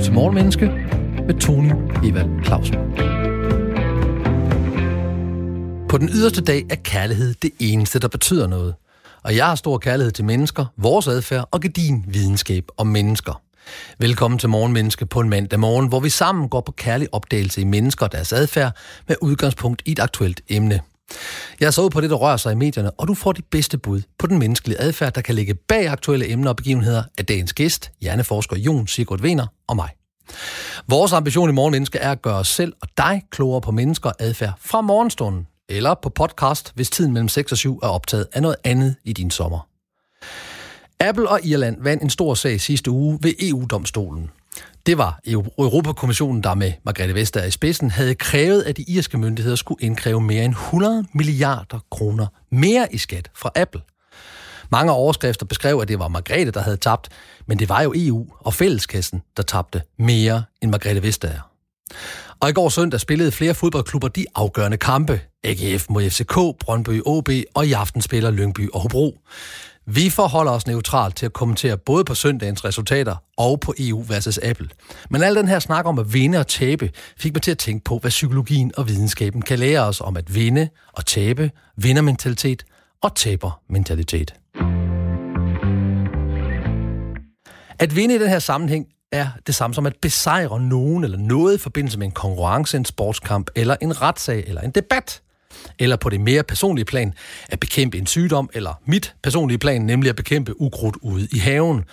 lytter til Morgenmenneske med Tony Evald Clausen. På den yderste dag er kærlighed det eneste, der betyder noget. Og jeg har stor kærlighed til mennesker, vores adfærd og gedin videnskab om mennesker. Velkommen til Morgenmenneske på en mandag morgen, hvor vi sammen går på kærlig opdagelse i mennesker og deres adfærd med udgangspunkt i et aktuelt emne. Jeg så ud på det, der rører sig i medierne, og du får de bedste bud på den menneskelige adfærd, der kan ligge bag aktuelle emner og begivenheder af dagens gæst, hjerneforsker Jon Sigurd Vener og mig. Vores ambition i Morgenmenneske er at gøre os selv og dig klogere på mennesker og adfærd fra morgenstunden, eller på podcast, hvis tiden mellem 6 og 7 er optaget af noget andet i din sommer. Apple og Irland vandt en stor sag sidste uge ved EU-domstolen. Det var Europakommissionen, der med Margrethe Vestager i spidsen havde krævet, at de irske myndigheder skulle indkræve mere end 100 milliarder kroner mere i skat fra Apple. Mange overskrifter beskrev, at det var Margrethe, der havde tabt, men det var jo EU og fælleskassen, der tabte mere end Margrethe Vestager. Og i går søndag spillede flere fodboldklubber de afgørende kampe. AGF mod FCK, Brøndby OB og i aften spiller Lyngby og Hobro. Vi forholder os neutralt til at kommentere både på søndagens resultater og på EU versus Apple. Men al den her snak om at vinde og tabe fik mig til at tænke på, hvad psykologien og videnskaben kan lære os om at vinde og tabe, vindermentalitet og tabermentalitet. At vinde i den her sammenhæng er det samme som at besejre nogen eller noget i forbindelse med en konkurrence, en sportskamp eller en retssag eller en debat eller på det mere personlige plan at bekæmpe en sygdom, eller mit personlige plan, nemlig at bekæmpe ukrudt ude i haven.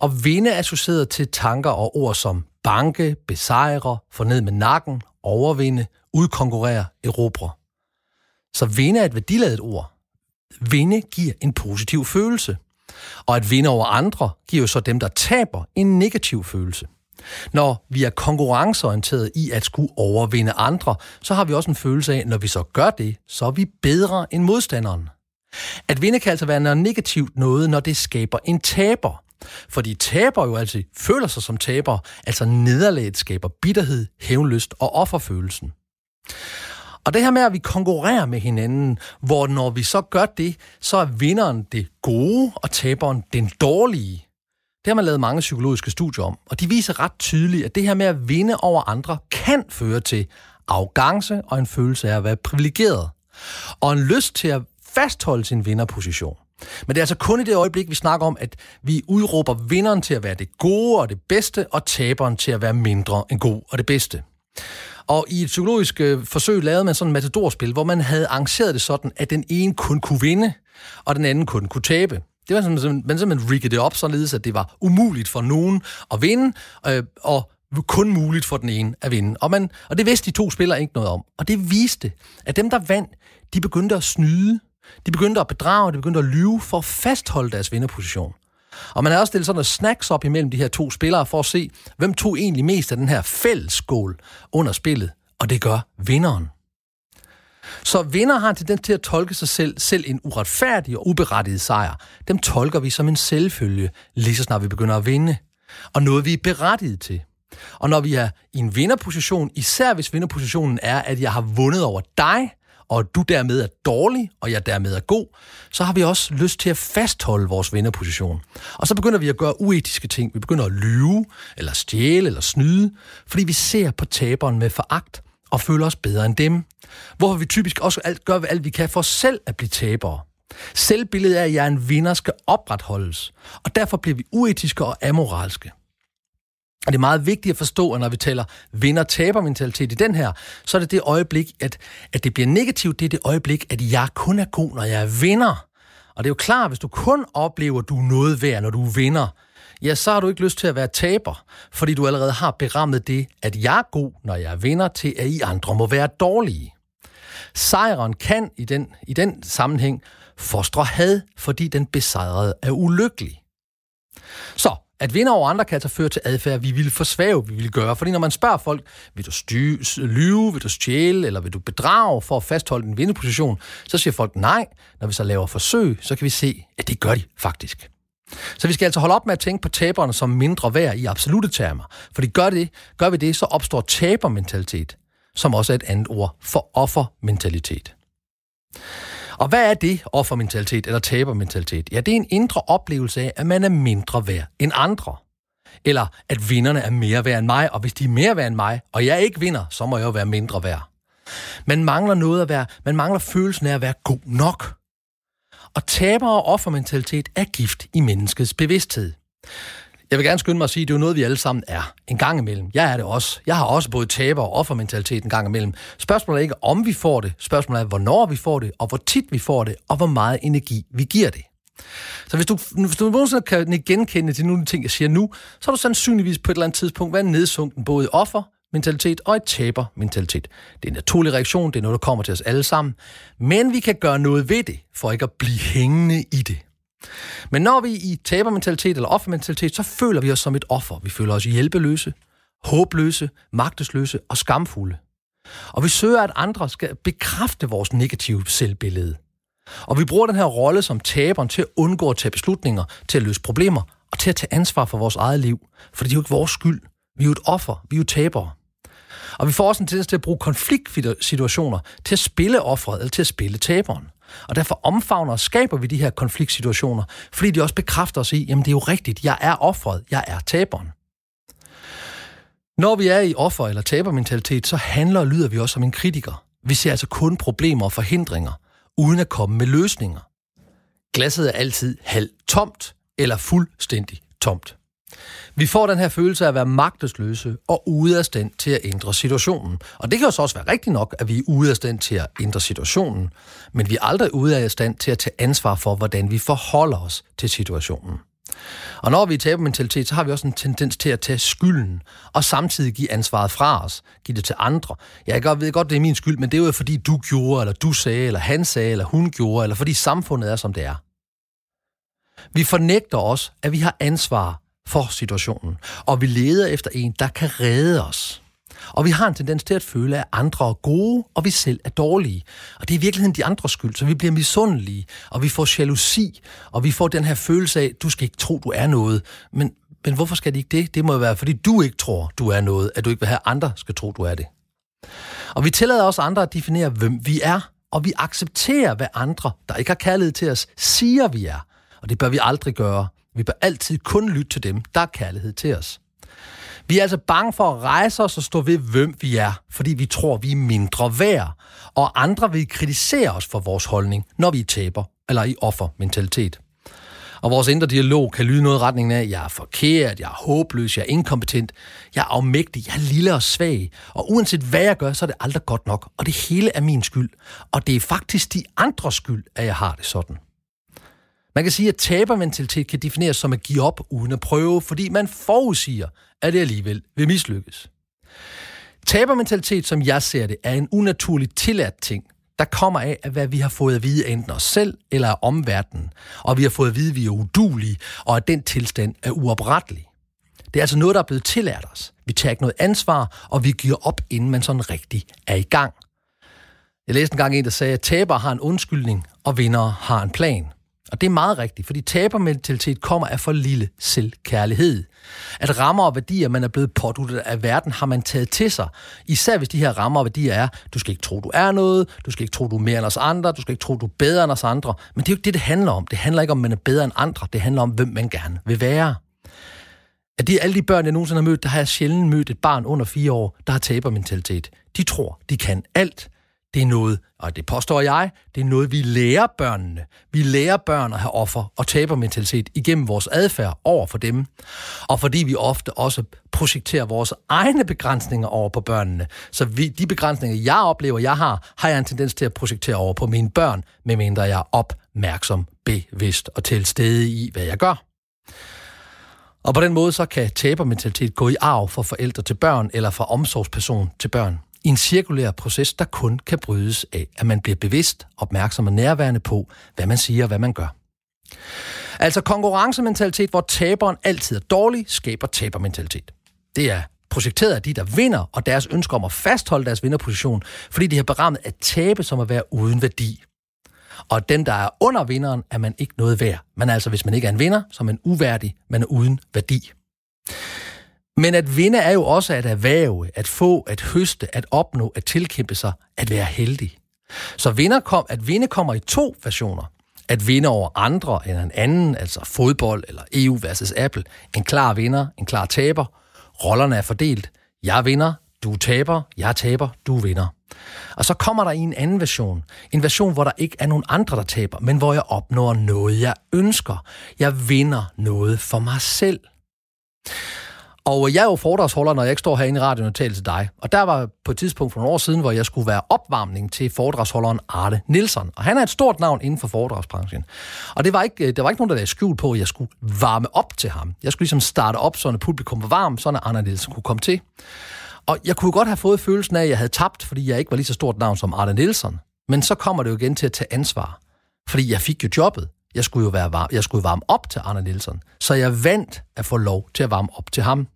Og vinde er associeret til tanker og ord som banke, besejre, få ned med nakken, overvinde, udkonkurrere, erobre. Så vinde er et værdiladet ord. Vinde giver en positiv følelse. Og at vinde over andre giver jo så dem, der taber, en negativ følelse. Når vi er konkurrenceorienteret i at skulle overvinde andre, så har vi også en følelse af, at når vi så gør det, så er vi bedre end modstanderen. At vinde kan altså være noget negativt noget, når det skaber en taber. Fordi taber jo altid føler sig som taber, altså nederlaget skaber bitterhed, hævnlyst og offerfølelsen. Og det her med, at vi konkurrerer med hinanden, hvor når vi så gør det, så er vinderen det gode, og taberen den dårlige. Det har man lavet mange psykologiske studier om, og de viser ret tydeligt, at det her med at vinde over andre kan føre til arrogance og en følelse af at være privilegeret, og en lyst til at fastholde sin vinderposition. Men det er altså kun i det øjeblik, vi snakker om, at vi udråber vinderen til at være det gode og det bedste, og taberen til at være mindre end god og det bedste. Og i et psykologisk øh, forsøg lavede man sådan et matadorspil, hvor man havde arrangeret det sådan, at den ene kun kunne vinde, og den anden kun kunne tabe. Det var simpelthen, man simpelthen riggede det op således, at det var umuligt for nogen at vinde, øh, og kun muligt for den ene at vinde. Og, man, og det vidste de to spillere ikke noget om. Og det viste, at dem, der vandt, de begyndte at snyde, de begyndte at bedrage, de begyndte at lyve for at fastholde deres vinderposition. Og man har også stillet sådan noget snacks op imellem de her to spillere for at se, hvem tog egentlig mest af den her fællesskål under spillet. Og det gør vinderen. Så vinder har en tendens til at tolke sig selv, selv en uretfærdig og uberettiget sejr. Dem tolker vi som en selvfølge, lige så snart vi begynder at vinde. Og noget, vi er berettiget til. Og når vi er i en vinderposition, især hvis vinderpositionen er, at jeg har vundet over dig, og du dermed er dårlig, og jeg dermed er god, så har vi også lyst til at fastholde vores vinderposition. Og så begynder vi at gøre uetiske ting. Vi begynder at lyve, eller stjæle, eller snyde, fordi vi ser på taberen med foragt og føle os bedre end dem. Hvorfor vi typisk også alt, gør alt, vi kan for selv at blive tabere. Selvbilledet af, at jeg er en vinder, skal opretholdes, og derfor bliver vi uetiske og amoralske. Og det er meget vigtigt at forstå, at når vi taler vinder-taber-mentalitet i den her, så er det det øjeblik, at, at det bliver negativt, det er det øjeblik, at jeg kun er god, når jeg er vinder. Og det er jo klart, hvis du kun oplever, at du er noget værd, når du vinder, ja, så har du ikke lyst til at være taber, fordi du allerede har berammet det, at jeg er god, når jeg vinder, til at I andre må være dårlige. Sejren kan i den, i den sammenhæng fostre had, fordi den besejrede er ulykkelig. Så at vinde over andre kan altså føre til adfærd, vi vil forsvæve, vi vil gøre. Fordi når man spørger folk, vil du styr, lyve, vil du stjæle, eller vil du bedrage for at fastholde en vindeposition, så siger folk nej. Når vi så laver forsøg, så kan vi se, at det gør de faktisk. Så vi skal altså holde op med at tænke på taberne som mindre værd i absolute termer. Fordi gør, det, gør vi det, så opstår tabermentalitet, som også er et andet ord for offermentalitet. Og hvad er det, offermentalitet eller tabermentalitet? Ja, det er en indre oplevelse af, at man er mindre værd end andre. Eller at vinderne er mere værd end mig, og hvis de er mere værd end mig, og jeg ikke vinder, så må jeg jo være mindre værd. Man mangler noget at være, man mangler følelsen af at være god nok. Og taber- og offermentalitet er gift i menneskets bevidsthed. Jeg vil gerne skynde mig at sige, at det er jo noget, vi alle sammen er. En gang imellem. Jeg er det også. Jeg har også både taber- og offermentalitet en gang imellem. Spørgsmålet er ikke, om vi får det. Spørgsmålet er, hvornår vi får det, og hvor tit vi får det, og hvor meget energi vi giver det. Så hvis du, hvis du nogensinde kan genkende til nogle af de ting, jeg siger nu, så har du sandsynligvis på et eller andet tidspunkt været nedsunken både i offer, mentalitet og et taber-mentalitet. Det er en naturlig reaktion, det er noget, der kommer til os alle sammen. Men vi kan gøre noget ved det, for ikke at blive hængende i det. Men når vi er i tabermentalitet eller offermentalitet, så føler vi os som et offer. Vi føler os hjælpeløse, håbløse, magtesløse og skamfulde. Og vi søger, at andre skal bekræfte vores negative selvbillede. Og vi bruger den her rolle som taberen til at undgå at tage beslutninger, til at løse problemer og til at tage ansvar for vores eget liv. For det er jo ikke vores skyld. Vi er jo et offer. Vi er jo tabere. Og vi får også en tendens til at bruge konfliktsituationer til at spille offeret eller til at spille taberen. Og derfor omfavner og skaber vi de her konfliktsituationer, fordi de også bekræfter os i, jamen det er jo rigtigt, jeg er offeret, jeg er taberen. Når vi er i offer- eller tabermentalitet, så handler og lyder vi også som en kritiker. Vi ser altså kun problemer og forhindringer, uden at komme med løsninger. Glasset er altid halvt tomt eller fuldstændig tomt. Vi får den her følelse af at være magtesløse og ude af stand til at ændre situationen. Og det kan jo så også være rigtigt nok, at vi er ude af stand til at ændre situationen, men vi er aldrig ude af stand til at tage ansvar for, hvordan vi forholder os til situationen. Og når vi er tabermentalitet, så har vi også en tendens til at tage skylden, og samtidig give ansvaret fra os, give det til andre. Jeg ved godt, det er min skyld, men det er jo fordi du gjorde, eller du sagde, eller han sagde, eller hun gjorde, eller fordi samfundet er, som det er. Vi fornægter os, at vi har ansvar for situationen, og vi leder efter en, der kan redde os. Og vi har en tendens til at føle, at andre er gode, og vi selv er dårlige. Og det er i virkeligheden de andres skyld, så vi bliver misundelige, og vi får jalousi, og vi får den her følelse af, du skal ikke tro, du er noget. Men, men hvorfor skal de ikke det? Det må jo være, fordi du ikke tror, du er noget, at du ikke vil have, at andre skal tro, du er det. Og vi tillader også andre at definere, hvem vi er, og vi accepterer, hvad andre, der ikke har kærlighed til os, siger, vi er. Og det bør vi aldrig gøre. Vi bør altid kun lytte til dem, der er kærlighed til os. Vi er altså bange for at rejse os og stå ved, hvem vi er, fordi vi tror, vi er mindre værd, og andre vil kritisere os for vores holdning, når vi taber eller i offermentalitet. Og vores indre dialog kan lyde noget i retningen af, jeg er forkert, jeg er håbløs, jeg er inkompetent, jeg er afmægtig, jeg er lille og svag, og uanset hvad jeg gør, så er det aldrig godt nok, og det hele er min skyld. Og det er faktisk de andres skyld, at jeg har det sådan. Man kan sige, at tabermentalitet kan defineres som at give op uden at prøve, fordi man forudsiger, at det alligevel vil mislykkes. Tabermentalitet, som jeg ser det, er en unaturligt tilladt ting, der kommer af, at hvad vi har fået at vide enten os selv eller af omverdenen, og vi har fået at vide, at vi er udulige, og at den tilstand er uoprettelig. Det er altså noget, der er blevet tillært os. Vi tager ikke noget ansvar, og vi giver op, inden man sådan rigtig er i gang. Jeg læste en gang en, der sagde, at tabere har en undskyldning, og vinder har en plan. Og det er meget rigtigt, fordi tabermentalitet kommer af for lille selvkærlighed. At rammer og værdier, man er blevet påduttet af verden, har man taget til sig. Især hvis de her rammer og værdier er, du skal ikke tro, du er noget, du skal ikke tro, du er mere end os andre, du skal ikke tro, du er bedre end os andre. Men det er jo ikke det, det handler om. Det handler ikke om, man er bedre end andre. Det handler om, hvem man gerne vil være. At de, alle de børn, jeg nogensinde har mødt, der har jeg sjældent mødt et barn under fire år, der har tabermentalitet. De tror, de kan alt. Det er noget, og det påstår jeg, det er noget, vi lærer børnene. Vi lærer børn at have offer og tabermentalitet igennem vores adfærd over for dem. Og fordi vi ofte også projekterer vores egne begrænsninger over på børnene. Så vi, de begrænsninger, jeg oplever, jeg har, har jeg en tendens til at projektere over på mine børn, medmindre jeg er opmærksom, bevidst og til stede i, hvad jeg gør. Og på den måde så kan tabermentalitet gå i arv fra forældre til børn eller fra omsorgsperson til børn i en cirkulær proces, der kun kan brydes af, at man bliver bevidst, opmærksom og nærværende på, hvad man siger og hvad man gør. Altså konkurrencementalitet, hvor taberen altid er dårlig, skaber tabermentalitet. Det er projekteret af de, der vinder, og deres ønske om at fastholde deres vinderposition, fordi de har berammet at tabe som at være uden værdi. Og den, der er under vinderen, er man ikke noget værd. Men altså, hvis man ikke er en vinder, så er man uværdig, man er uden værdi. Men at vinde er jo også at erhverve, at få, at høste, at opnå, at tilkæmpe sig, at være heldig. Så vinder kom, at vinde kommer i to versioner. At vinde over andre end en anden, altså fodbold eller EU versus Apple. En klar vinder, en klar taber. Rollerne er fordelt. Jeg vinder, du taber, jeg taber, du vinder. Og så kommer der i en anden version. En version, hvor der ikke er nogen andre, der taber, men hvor jeg opnår noget, jeg ønsker. Jeg vinder noget for mig selv. Og jeg er jo foredragsholder, når jeg ikke står herinde i radioen og taler til dig. Og der var på et tidspunkt for nogle år siden, hvor jeg skulle være opvarmning til foredragsholderen Arte Nielsen. Og han er et stort navn inden for foredragsbranchen. Og det var ikke, øh, der var ikke nogen, der lagde skjul på, at jeg skulle varme op til ham. Jeg skulle ligesom starte op, så publikum var varm, så Arne Nielsen kunne komme til. Og jeg kunne godt have fået følelsen af, at jeg havde tabt, fordi jeg ikke var lige så stort navn som Arne Nielsen. Men så kommer det jo igen til at tage ansvar. Fordi jeg fik jo jobbet. Jeg skulle jo være varm, jeg skulle varme op til Arne Nielsen. Så jeg vandt at få lov til at varme op til ham.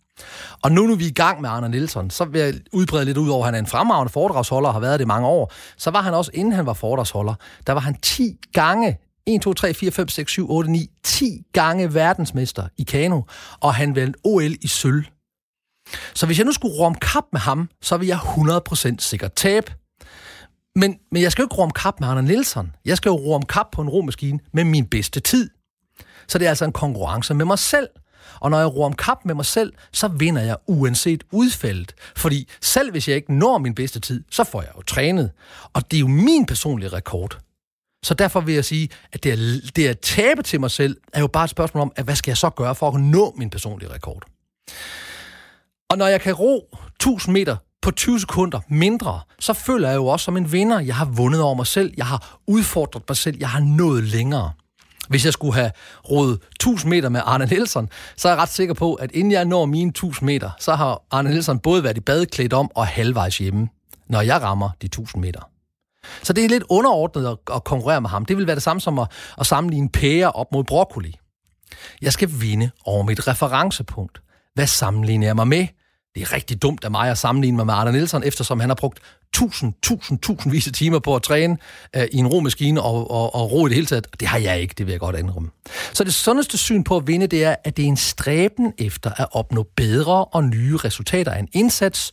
Og nu, nu vi er i gang med Arne Nielsen, så vil jeg udbrede lidt ud over, at han er en fremragende foredragsholder og har været det i mange år. Så var han også, inden han var foredragsholder, der var han 10 gange 1, 2, 3, 4, 5, 6, 7, 8, 9, 10 gange verdensmester i kano, og han vandt OL i sølv. Så hvis jeg nu skulle rum kap med ham, så vil jeg 100% sikkert tabe. Men, men jeg skal jo ikke rum kap med Arne Nielsen. Jeg skal jo rum kap på en romaskine med min bedste tid. Så det er altså en konkurrence med mig selv. Og når jeg roer om kap med mig selv, så vinder jeg uanset udfaldet. Fordi selv hvis jeg ikke når min bedste tid, så får jeg jo trænet. Og det er jo min personlige rekord. Så derfor vil jeg sige, at det, at, det at tabe til mig selv, er jo bare et spørgsmål om, at hvad skal jeg så gøre for at nå min personlige rekord? Og når jeg kan ro 1000 meter på 20 sekunder mindre, så føler jeg jo også som en vinder. Jeg har vundet over mig selv, jeg har udfordret mig selv, jeg har nået længere. Hvis jeg skulle have rodet 1000 meter med Arne Nielsen, så er jeg ret sikker på, at inden jeg når mine 1000 meter, så har Arne Nielsen både været i badeklædt om og halvvejs hjemme, når jeg rammer de 1000 meter. Så det er lidt underordnet at, at konkurrere med ham. Det vil være det samme som at, at sammenligne pære op mod broccoli. Jeg skal vinde over mit referencepunkt. Hvad sammenligner jeg mig med? Det er rigtig dumt af mig at sammenligne mig med Arne Nielsen, eftersom han har brugt tusind, tusind, tusindvis af timer på at træne øh, i en romaskine og, og, og ro i det hele taget. Det har jeg ikke, det vil jeg godt indrømme. Så det sundeste syn på at vinde, det er, at det er en stræben efter at opnå bedre og nye resultater af en indsats,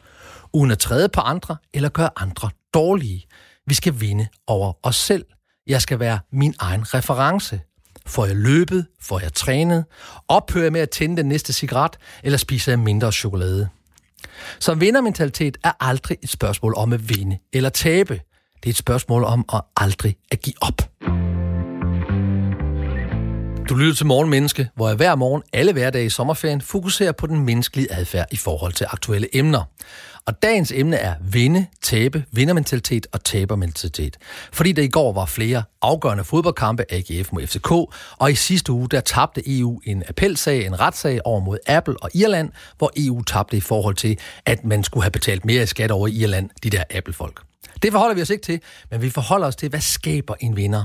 uden at træde på andre eller gøre andre dårlige. Vi skal vinde over os selv. Jeg skal være min egen reference. Får jeg løbet? Får jeg trænet? Ophører jeg med at tænde den næste cigaret? Eller spiser jeg mindre chokolade? Så vindermentalitet er aldrig et spørgsmål om at vinde eller tabe. Det er et spørgsmål om at aldrig at give op. Du lytter til Morgenmenneske, hvor jeg hver morgen, alle hverdage i sommerferien, fokuserer på den menneskelige adfærd i forhold til aktuelle emner. Og dagens emne er vinde, tabe, vindermentalitet og tabermentalitet. Fordi der i går var flere afgørende fodboldkampe, AGF mod FCK, og i sidste uge der tabte EU en appelsag, en retssag over mod Apple og Irland, hvor EU tabte i forhold til, at man skulle have betalt mere i skat over i Irland, de der Apple-folk. Det forholder vi os ikke til, men vi forholder os til, hvad skaber en vinder.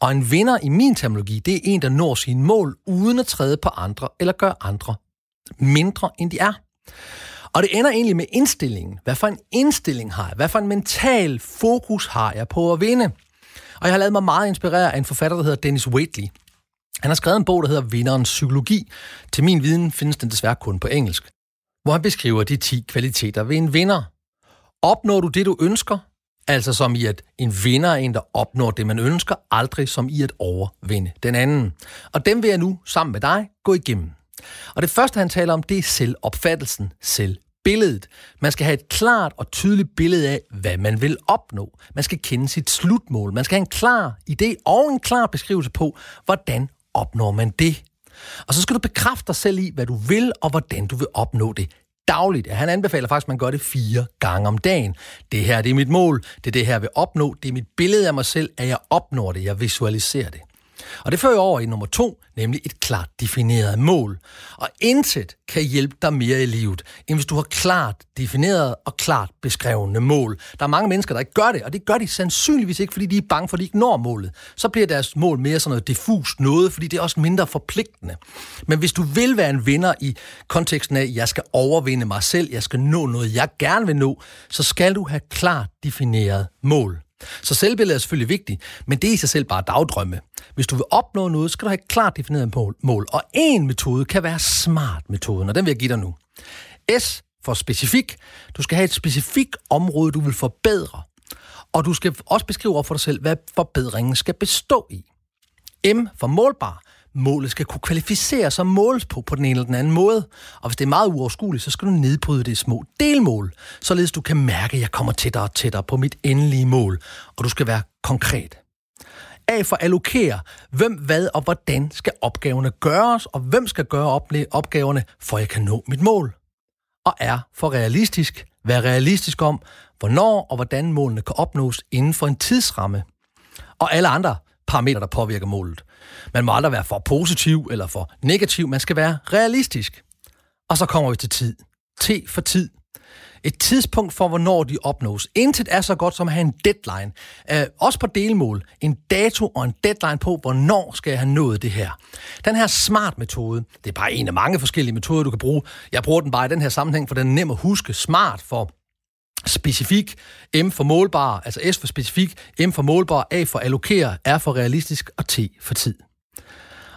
Og en vinder i min terminologi, det er en, der når sine mål uden at træde på andre eller gøre andre mindre, end de er. Og det ender egentlig med indstillingen. Hvad for en indstilling har jeg? Hvad for en mental fokus har jeg på at vinde? Og jeg har lavet mig meget inspirere af en forfatter, der hedder Dennis Waitley. Han har skrevet en bog, der hedder Vinderens Psykologi. Til min viden findes den desværre kun på engelsk. Hvor han beskriver de 10 kvaliteter ved en vinder. Opnår du det, du ønsker? Altså som i, at en vinder er en, der opnår det, man ønsker, aldrig som i at overvinde den anden. Og dem vil jeg nu, sammen med dig, gå igennem. Og det første, han taler om, det er selvopfattelsen, selvbilledet. Man skal have et klart og tydeligt billede af, hvad man vil opnå. Man skal kende sit slutmål. Man skal have en klar idé og en klar beskrivelse på, hvordan opnår man det. Og så skal du bekræfte dig selv i, hvad du vil og hvordan du vil opnå det dagligt. Han anbefaler faktisk, at man gør det fire gange om dagen. Det her det er mit mål. Det er det her, jeg vil opnå. Det er mit billede af mig selv, at jeg opnår det. Jeg visualiserer det. Og det fører over i nummer to, nemlig et klart defineret mål. Og intet kan hjælpe dig mere i livet, end hvis du har klart defineret og klart beskrevne mål. Der er mange mennesker, der ikke gør det, og det gør de sandsynligvis ikke, fordi de er bange for, at de ikke når målet. Så bliver deres mål mere sådan noget diffust noget, fordi det er også mindre forpligtende. Men hvis du vil være en vinder i konteksten af, at jeg skal overvinde mig selv, jeg skal nå noget, jeg gerne vil nå, så skal du have klart defineret mål. Så selvbilledet er selvfølgelig vigtigt, men det er i sig selv bare dagdrømme. Hvis du vil opnå noget, skal du have et klart defineret mål. Og en metode kan være smart-metoden, og den vil jeg give dig nu. S for specifik. Du skal have et specifikt område, du vil forbedre. Og du skal også beskrive over for dig selv, hvad forbedringen skal bestå i. M for målbar. Målet skal kunne kvalificeres og måles på på den ene eller den anden måde. Og hvis det er meget uoverskueligt, så skal du nedbryde det i små delmål, således du kan mærke, at jeg kommer tættere og tættere på mit endelige mål. Og du skal være konkret. A for allokere. Hvem, hvad og hvordan skal opgaverne gøres, og hvem skal gøre opgaverne, for jeg kan nå mit mål. Og R for realistisk. Vær realistisk om, hvornår og hvordan målene kan opnås inden for en tidsramme. Og alle andre parametre, der påvirker målet. Man må aldrig være for positiv eller for negativ. Man skal være realistisk. Og så kommer vi til tid. T for tid. Et tidspunkt for, hvornår de opnås. Intet er så godt som at have en deadline. Uh, også på delmål. En dato og en deadline på, hvornår skal jeg have nået det her. Den her smart-metode, det er bare en af mange forskellige metoder, du kan bruge. Jeg bruger den bare i den her sammenhæng, for den er nem at huske. Smart for specifik, M for målbar, altså S for specifik, M for målbar, A for allokere, R for realistisk og T for tid.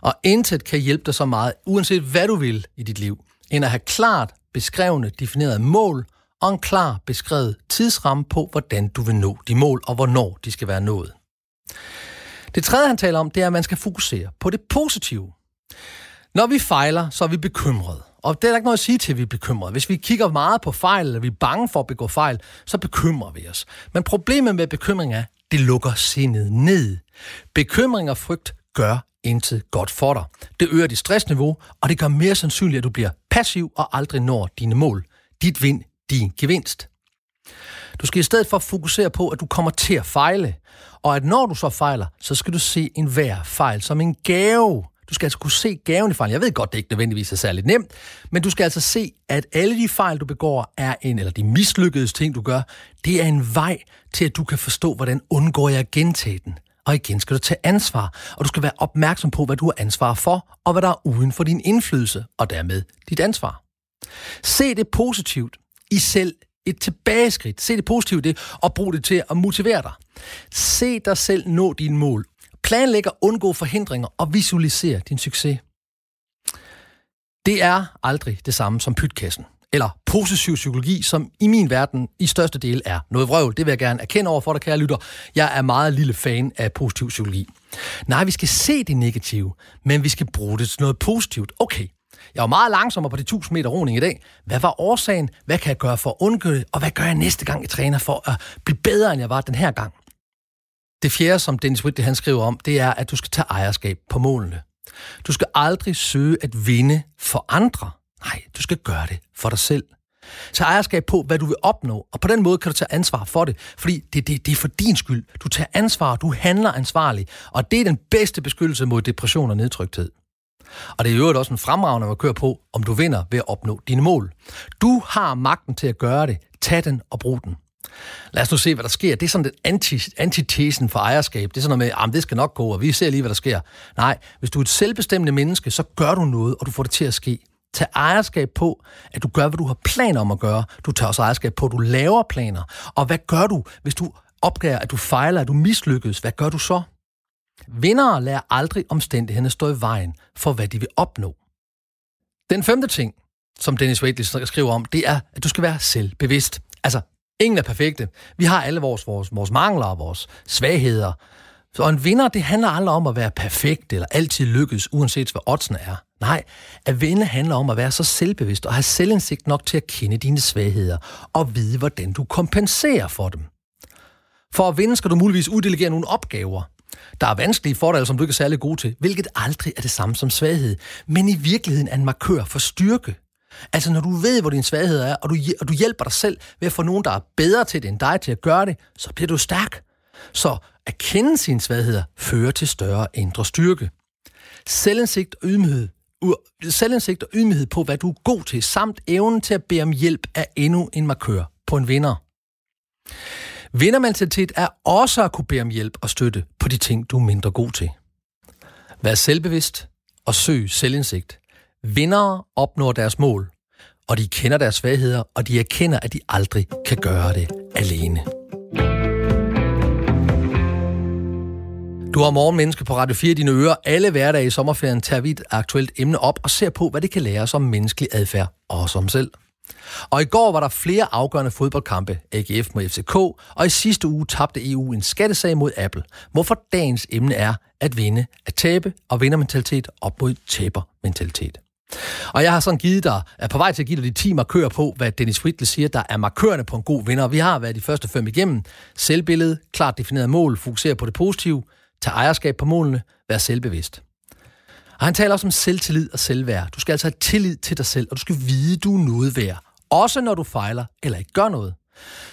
Og intet kan hjælpe dig så meget, uanset hvad du vil i dit liv, end at have klart beskrevne, definerede mål og en klar beskrevet tidsramme på, hvordan du vil nå de mål, og hvornår de skal være nået. Det tredje, han taler om, det er, at man skal fokusere på det positive. Når vi fejler, så er vi bekymrede. Og det er der ikke noget at sige til, at vi er bekymrede. Hvis vi kigger meget på fejl, eller vi er bange for at begå fejl, så bekymrer vi os. Men problemet med bekymring er, det lukker sindet ned. Bekymring og frygt gør intet godt for dig. Det øger dit stressniveau, og det gør mere sandsynligt, at du bliver passiv og aldrig når dine mål. Dit vind, din gevinst. Du skal i stedet for fokusere på, at du kommer til at fejle, og at når du så fejler, så skal du se enhver fejl som en gave. Du skal altså kunne se gaven i fejlen. Jeg ved godt, det ikke nødvendigvis er særligt nemt, men du skal altså se, at alle de fejl, du begår, er en, eller de mislykkedes ting, du gør, det er en vej til, at du kan forstå, hvordan undgår jeg at gentage den. Og igen skal du tage ansvar, og du skal være opmærksom på, hvad du har ansvar for, og hvad der er uden for din indflydelse, og dermed dit ansvar. Se det positivt i selv et tilbageskridt. Se det positivt det, og brug det til at motivere dig. Se dig selv nå dine mål, Planlæg at undgå forhindringer og visualiser din succes. Det er aldrig det samme som pytkassen eller positiv psykologi, som i min verden i største del er noget vrøvl. Det vil jeg gerne erkende over for dig, kære lytter. Jeg er meget lille fan af positiv psykologi. Nej, vi skal se det negative, men vi skal bruge det til noget positivt. Okay, jeg var meget langsommere på de 1000 meter roning i dag. Hvad var årsagen? Hvad kan jeg gøre for at undgå det? Og hvad gør jeg næste gang, jeg træner for at blive bedre, end jeg var den her gang? Det fjerde, som Dennis Whitley han skriver om, det er, at du skal tage ejerskab på målene. Du skal aldrig søge at vinde for andre. Nej, du skal gøre det for dig selv. Tag ejerskab på, hvad du vil opnå, og på den måde kan du tage ansvar for det, fordi det, det, det er for din skyld. Du tager ansvar, du handler ansvarligt, og det er den bedste beskyttelse mod depression og nedtrykthed. Og det er i øvrigt også en fremragende at køre på, om du vinder ved at opnå dine mål. Du har magten til at gøre det. Tag den og brug den. Lad os nu se, hvad der sker. Det er sådan den anti, antitesen for ejerskab. Det er sådan noget med, at det skal nok gå, og vi ser lige, hvad der sker. Nej, hvis du er et selvbestemmende menneske, så gør du noget, og du får det til at ske. Tag ejerskab på, at du gør, hvad du har planer om at gøre. Du tager også ejerskab på, at du laver planer. Og hvad gør du, hvis du opdager, at du fejler, at du mislykkes? Hvad gør du så? Vindere lærer aldrig omstændighederne stå i vejen for, hvad de vil opnå. Den femte ting, som Dennis Waitley skriver om, det er, at du skal være selvbevidst. Altså, Ingen er perfekte. Vi har alle vores, vores, vores mangler og vores svagheder. Så en vinder, det handler aldrig om at være perfekt eller altid lykkes, uanset hvad oddsene er. Nej, at vinde handler om at være så selvbevidst og have selvindsigt nok til at kende dine svagheder og vide, hvordan du kompenserer for dem. For at vinde skal du muligvis uddelegere nogle opgaver, der er vanskelige for dig, som du ikke er særlig god til, hvilket aldrig er det samme som svaghed, men i virkeligheden er en markør for styrke. Altså, når du ved, hvor din svaghed er, og du, og du hjælper dig selv ved at få nogen, der er bedre til det end dig til at gøre det, så bliver du stærk. Så at kende sine svagheder fører til større indre styrke. Selvindsigt og ydmyghed selvindsigt og ydmyghed på, hvad du er god til, samt evnen til at bede om hjælp er endnu en markør på en vinder. Vindermentalitet er også at kunne bede om hjælp og støtte på de ting, du er mindre god til. Vær selvbevidst og søg selvindsigt. Vindere opnår deres mål, og de kender deres svagheder, og de erkender, at de aldrig kan gøre det alene. Du har morgenmenneske på Radio 4 dine ører. Alle hverdage i sommerferien tager vi et aktuelt emne op og ser på, hvad det kan lære os om menneskelig adfærd og os om selv. Og i går var der flere afgørende fodboldkampe, AGF mod FCK, og i sidste uge tabte EU en skattesag mod Apple, hvorfor dagens emne er at vinde, at tabe og vindermentalitet op mod tabermentalitet. Og jeg har sådan givet dig, er på vej til at give dig de 10 markører på, hvad Dennis Whitley siger, der er markørerne på en god vinder. Vi har været de første fem igennem. Selvbillede, klart defineret mål, fokusere på det positive, tage ejerskab på målene, være selvbevidst. Og han taler også om selvtillid og selvværd. Du skal altså have tillid til dig selv, og du skal vide, du er noget værd. Også når du fejler eller ikke gør noget.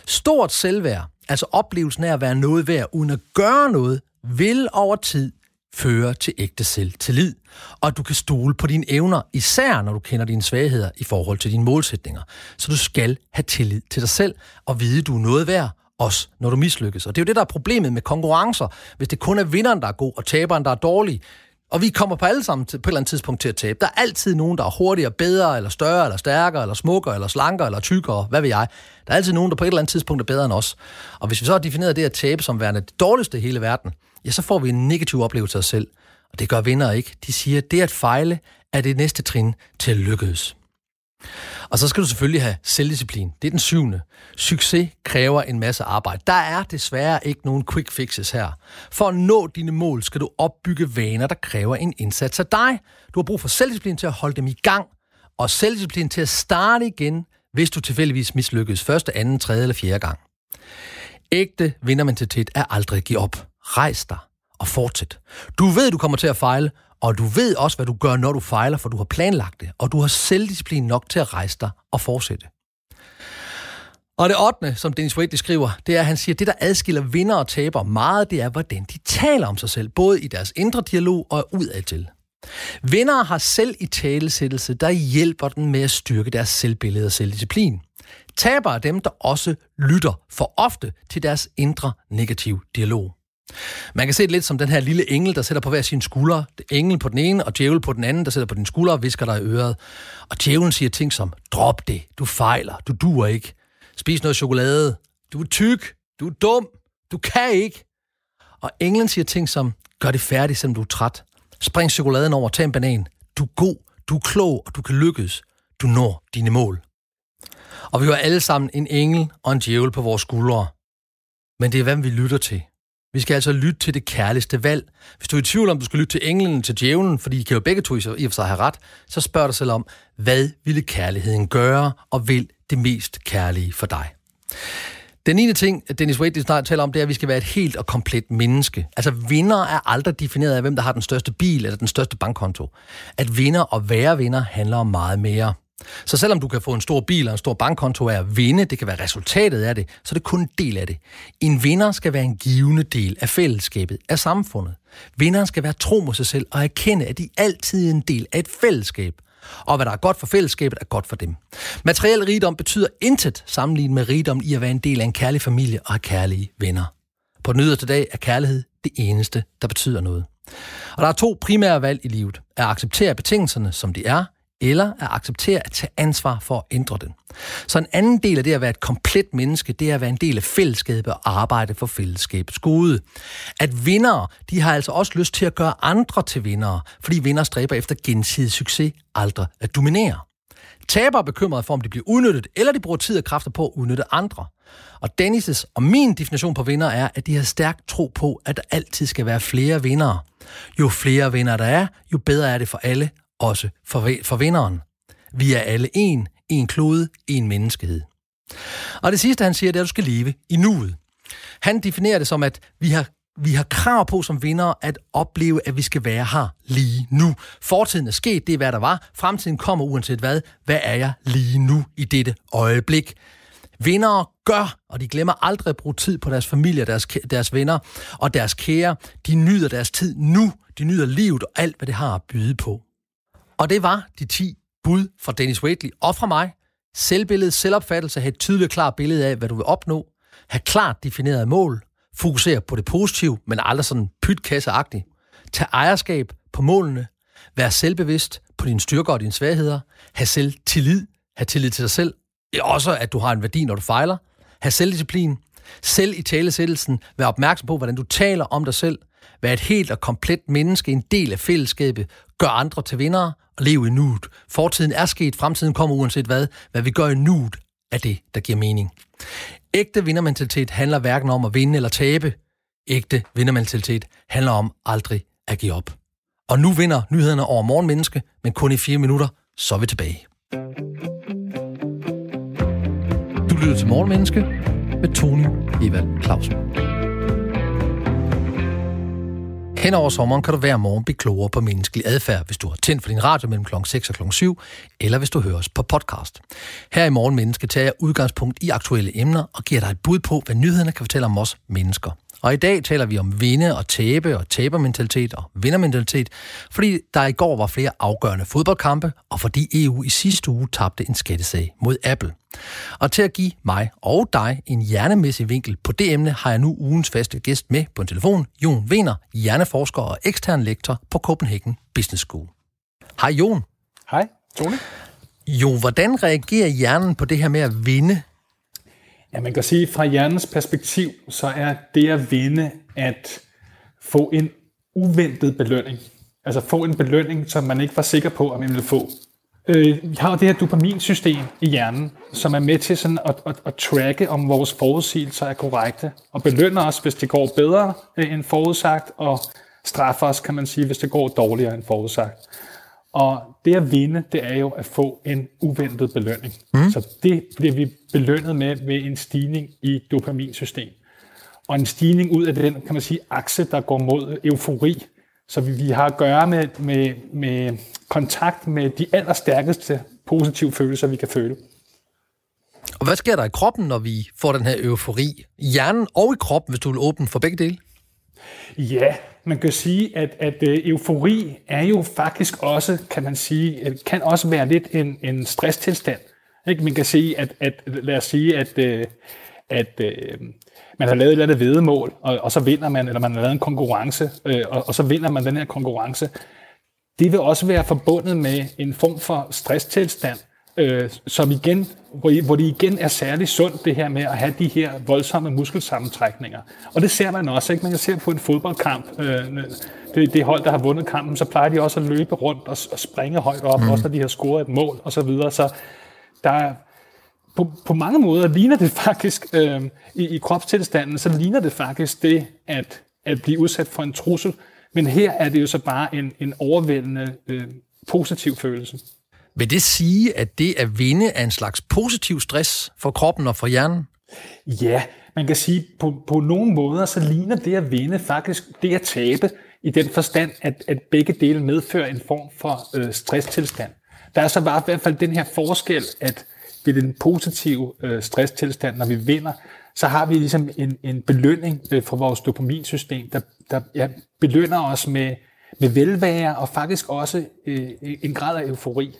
Stort selvværd, altså oplevelsen af at være noget værd uden at gøre noget, vil over tid fører til ægte selvtillid. Og du kan stole på dine evner, især når du kender dine svagheder i forhold til dine målsætninger. Så du skal have tillid til dig selv og vide, du er noget værd, også når du mislykkes. Og det er jo det, der er problemet med konkurrencer. Hvis det kun er vinderen, der er god, og taberen, der er dårlig, og vi kommer på alle sammen til, på et eller andet tidspunkt til at tabe. Der er altid nogen, der er hurtigere, bedre, eller større, eller stærkere, eller smukkere, eller slankere, eller tykkere, hvad ved jeg. Der er altid nogen, der på et eller andet tidspunkt er bedre end os. Og hvis vi så har defineret det at tabe som værende det dårligste i hele verden, ja, så får vi en negativ oplevelse af os selv. Og det gør vinder ikke. De siger, at det at fejle er det næste trin til at lykkes. Og så skal du selvfølgelig have selvdisciplin. Det er den syvende. Succes kræver en masse arbejde. Der er desværre ikke nogen quick fixes her. For at nå dine mål skal du opbygge vaner, der kræver en indsats af dig. Du har brug for selvdisciplin til at holde dem i gang, og selvdisciplin til at starte igen, hvis du tilfældigvis mislykkes første, anden, tredje eller fjerde gang. Ægte vindermentalitet er aldrig at give op. Rejs dig og fortsæt. Du ved, du kommer til at fejle, og du ved også, hvad du gør, når du fejler, for du har planlagt det, og du har selvdisciplin nok til at rejse dig og fortsætte. Og det 8. som Dennis Wade skriver, det er, at han siger, at det, der adskiller vinder og taber meget, det er, hvordan de taler om sig selv, både i deres indre dialog og udadtil. Vinder har selv i talesættelse, der hjælper dem med at styrke deres selvbillede og selvdisciplin. Taber er dem, der også lytter for ofte til deres indre negativ dialog. Man kan se det lidt som den her lille engel, der sætter på hver sin skulder. Engel på den ene, og djævel på den anden, der sætter på din skulder og visker dig i øret. Og djævlen siger ting som, drop det, du fejler, du duer ikke. Spis noget chokolade, du er tyk, du er dum, du kan ikke. Og englen siger ting som, gør det færdigt, selvom du er træt. Spring chokoladen over, tag en banan. Du er god, du er klog, og du kan lykkes. Du når dine mål. Og vi har alle sammen en engel og en djævel på vores skuldre. Men det er, hvem vi lytter til. Vi skal altså lytte til det kærligste valg. Hvis du er i tvivl om, du skal lytte til englen til djævlen, fordi de kan jo begge to i og for sig have ret, så spørg dig selv om, hvad ville kærligheden gøre, og vil det mest kærlige for dig? Den ene ting, Dennis Wade snart taler om, det er, at vi skal være et helt og komplet menneske. Altså vinder er aldrig defineret af, hvem der har den største bil eller den største bankkonto. At vinder og være vinder handler om meget mere. Så selvom du kan få en stor bil og en stor bankkonto af at vinde, det kan være resultatet af det, så er det kun en del af det. En vinder skal være en givende del af fællesskabet, af samfundet. Vinderen skal være tro mod sig selv og erkende, at de altid er en del af et fællesskab. Og hvad der er godt for fællesskabet, er godt for dem. Materiel rigdom betyder intet sammenlignet med rigdom i at være en del af en kærlig familie og have kærlige venner. På den yderste dag er kærlighed det eneste, der betyder noget. Og der er to primære valg i livet. At acceptere betingelserne, som de er, eller at acceptere at tage ansvar for at ændre den. Så en anden del af det at være et komplet menneske, det er at være en del af fællesskabet og arbejde for fællesskabets gode. At vindere, de har altså også lyst til at gøre andre til vindere, fordi vinder stræber efter gensidig succes, aldrig at dominere. Tabere er bekymret for, om de bliver udnyttet, eller de bruger tid og kræfter på at udnytte andre. Og Dennis' og min definition på vinder er, at de har stærk tro på, at der altid skal være flere vindere. Jo flere vinder der er, jo bedre er det for alle, også for, for vinderen. Vi er alle en, en klode, en menneskehed. Og det sidste, han siger, det er, at du skal leve i nuet. Han definerer det som, at vi har vi har krav på som vinder at opleve, at vi skal være her lige nu. Fortiden er sket, det er hvad der var. Fremtiden kommer uanset hvad. Hvad er jeg lige nu i dette øjeblik? Vindere gør, og de glemmer aldrig at bruge tid på deres familie, deres, deres venner og deres kære. De nyder deres tid nu. De nyder livet og alt, hvad det har at byde på. Og det var de 10 bud fra Dennis Waitley og fra mig. Selvbillede, selvopfattelse, have et tydeligt klart billede af, hvad du vil opnå. Have klart defineret mål. Fokusere på det positive, men aldrig sådan pytkasseagtigt. Tag ejerskab på målene. Vær selvbevidst på dine styrker og dine svagheder. Ha' selv tillid. Ha' tillid til dig selv. Også at du har en værdi, når du fejler. Ha' selvdisciplin. Selv i talesættelsen. Vær opmærksom på, hvordan du taler om dig selv. Vær et helt og komplet menneske, en del af fællesskabet. Gør andre til vindere leve i nuet. Fortiden er sket, fremtiden kommer uanset hvad. Hvad vi gør i nuet, er det, der giver mening. Ægte vindermentalitet handler hverken om at vinde eller tabe. Ægte vindermentalitet handler om aldrig at give op. Og nu vinder nyhederne over morgenmenneske, men kun i fire minutter, så er vi tilbage. Du lytter til Morgenmenneske med Tony Evald Clausen. Hen over sommeren kan du hver morgen blive klogere på menneskelig adfærd, hvis du har tændt for din radio mellem kl. 6 og kl. 7, eller hvis du hører os på podcast. Her i Morgen Menneske tager jeg udgangspunkt i aktuelle emner og giver dig et bud på, hvad nyhederne kan fortælle om os mennesker. Og i dag taler vi om vinde og tabe og tabermentalitet og vindermentalitet, fordi der i går var flere afgørende fodboldkampe, og fordi EU i sidste uge tabte en skattesag mod Apple. Og til at give mig og dig en hjernemæssig vinkel på det emne, har jeg nu ugens faste gæst med på en telefon, Jon Wiener, hjerneforsker og ekstern lektor på Copenhagen Business School. Hej Jon. Hej, Tony. Jo, hvordan reagerer hjernen på det her med at vinde Ja, man kan sige, at fra hjernens perspektiv, så er det at vinde at få en uventet belønning. Altså få en belønning, som man ikke var sikker på, at man ville få. Øh, vi har det her dopaminsystem i hjernen, som er med til sådan at, at, at tracke, om vores forudsigelser er korrekte, og belønner os, hvis det går bedre øh, end forudsagt, og straffer os, kan man sige, hvis det går dårligere end forudsagt. Og det at vinde, det er jo at få en uventet belønning. Mm. Så det bliver vi belønnet med ved en stigning i dopaminsystem. Og en stigning ud af den, kan man sige, akse, der går mod eufori. Så vi, vi har at gøre med, med, med kontakt med de allerstærkeste positive følelser, vi kan føle. Og hvad sker der i kroppen, når vi får den her eufori? I hjernen og i kroppen, hvis du vil åbne for begge dele? Ja, man kan sige, at, at øh, eufori er jo faktisk også, kan man sige, øh, kan også være lidt en, en stresstilstand. Ikke? Man kan sige, at, at lad os sige, at, øh, at, at man har lavet et eller andet vedemål, og, og så vinder man, eller man har lavet en konkurrence, og, og så vinder man den her konkurrence. Det vil også være forbundet med en form for stresstilstand, øh, som igen, hvor, hvor det igen er særlig sundt, det her med at have de her voldsomme muskelsammentrækninger. Og det ser man også, ikke? Man kan se på en fodboldkamp, øh, det, det hold, der har vundet kampen, så plejer de også at løbe rundt og, og springe højt op, mm. også når de har scoret et mål, og så videre. Så der er, på, på mange måder ligner det faktisk, øh, i, i kropstilstanden, så ligner det faktisk det, at, at blive udsat for en trussel. Men her er det jo så bare en, en overvældende øh, positiv følelse. Vil det sige, at det at vinde er en slags positiv stress for kroppen og for hjernen? Ja, man kan sige, på, på nogle måder, så ligner det at vinde faktisk det at tabe, i den forstand, at, at begge dele medfører en form for øh, stresstilstand. Der er så bare i hvert fald den her forskel, at ved den positive øh, stresstilstand, når vi vinder, så har vi ligesom en, en belønning øh, fra vores dopaminsystem, der, der ja, belønner os med, med velvære og faktisk også øh, en grad af eufori.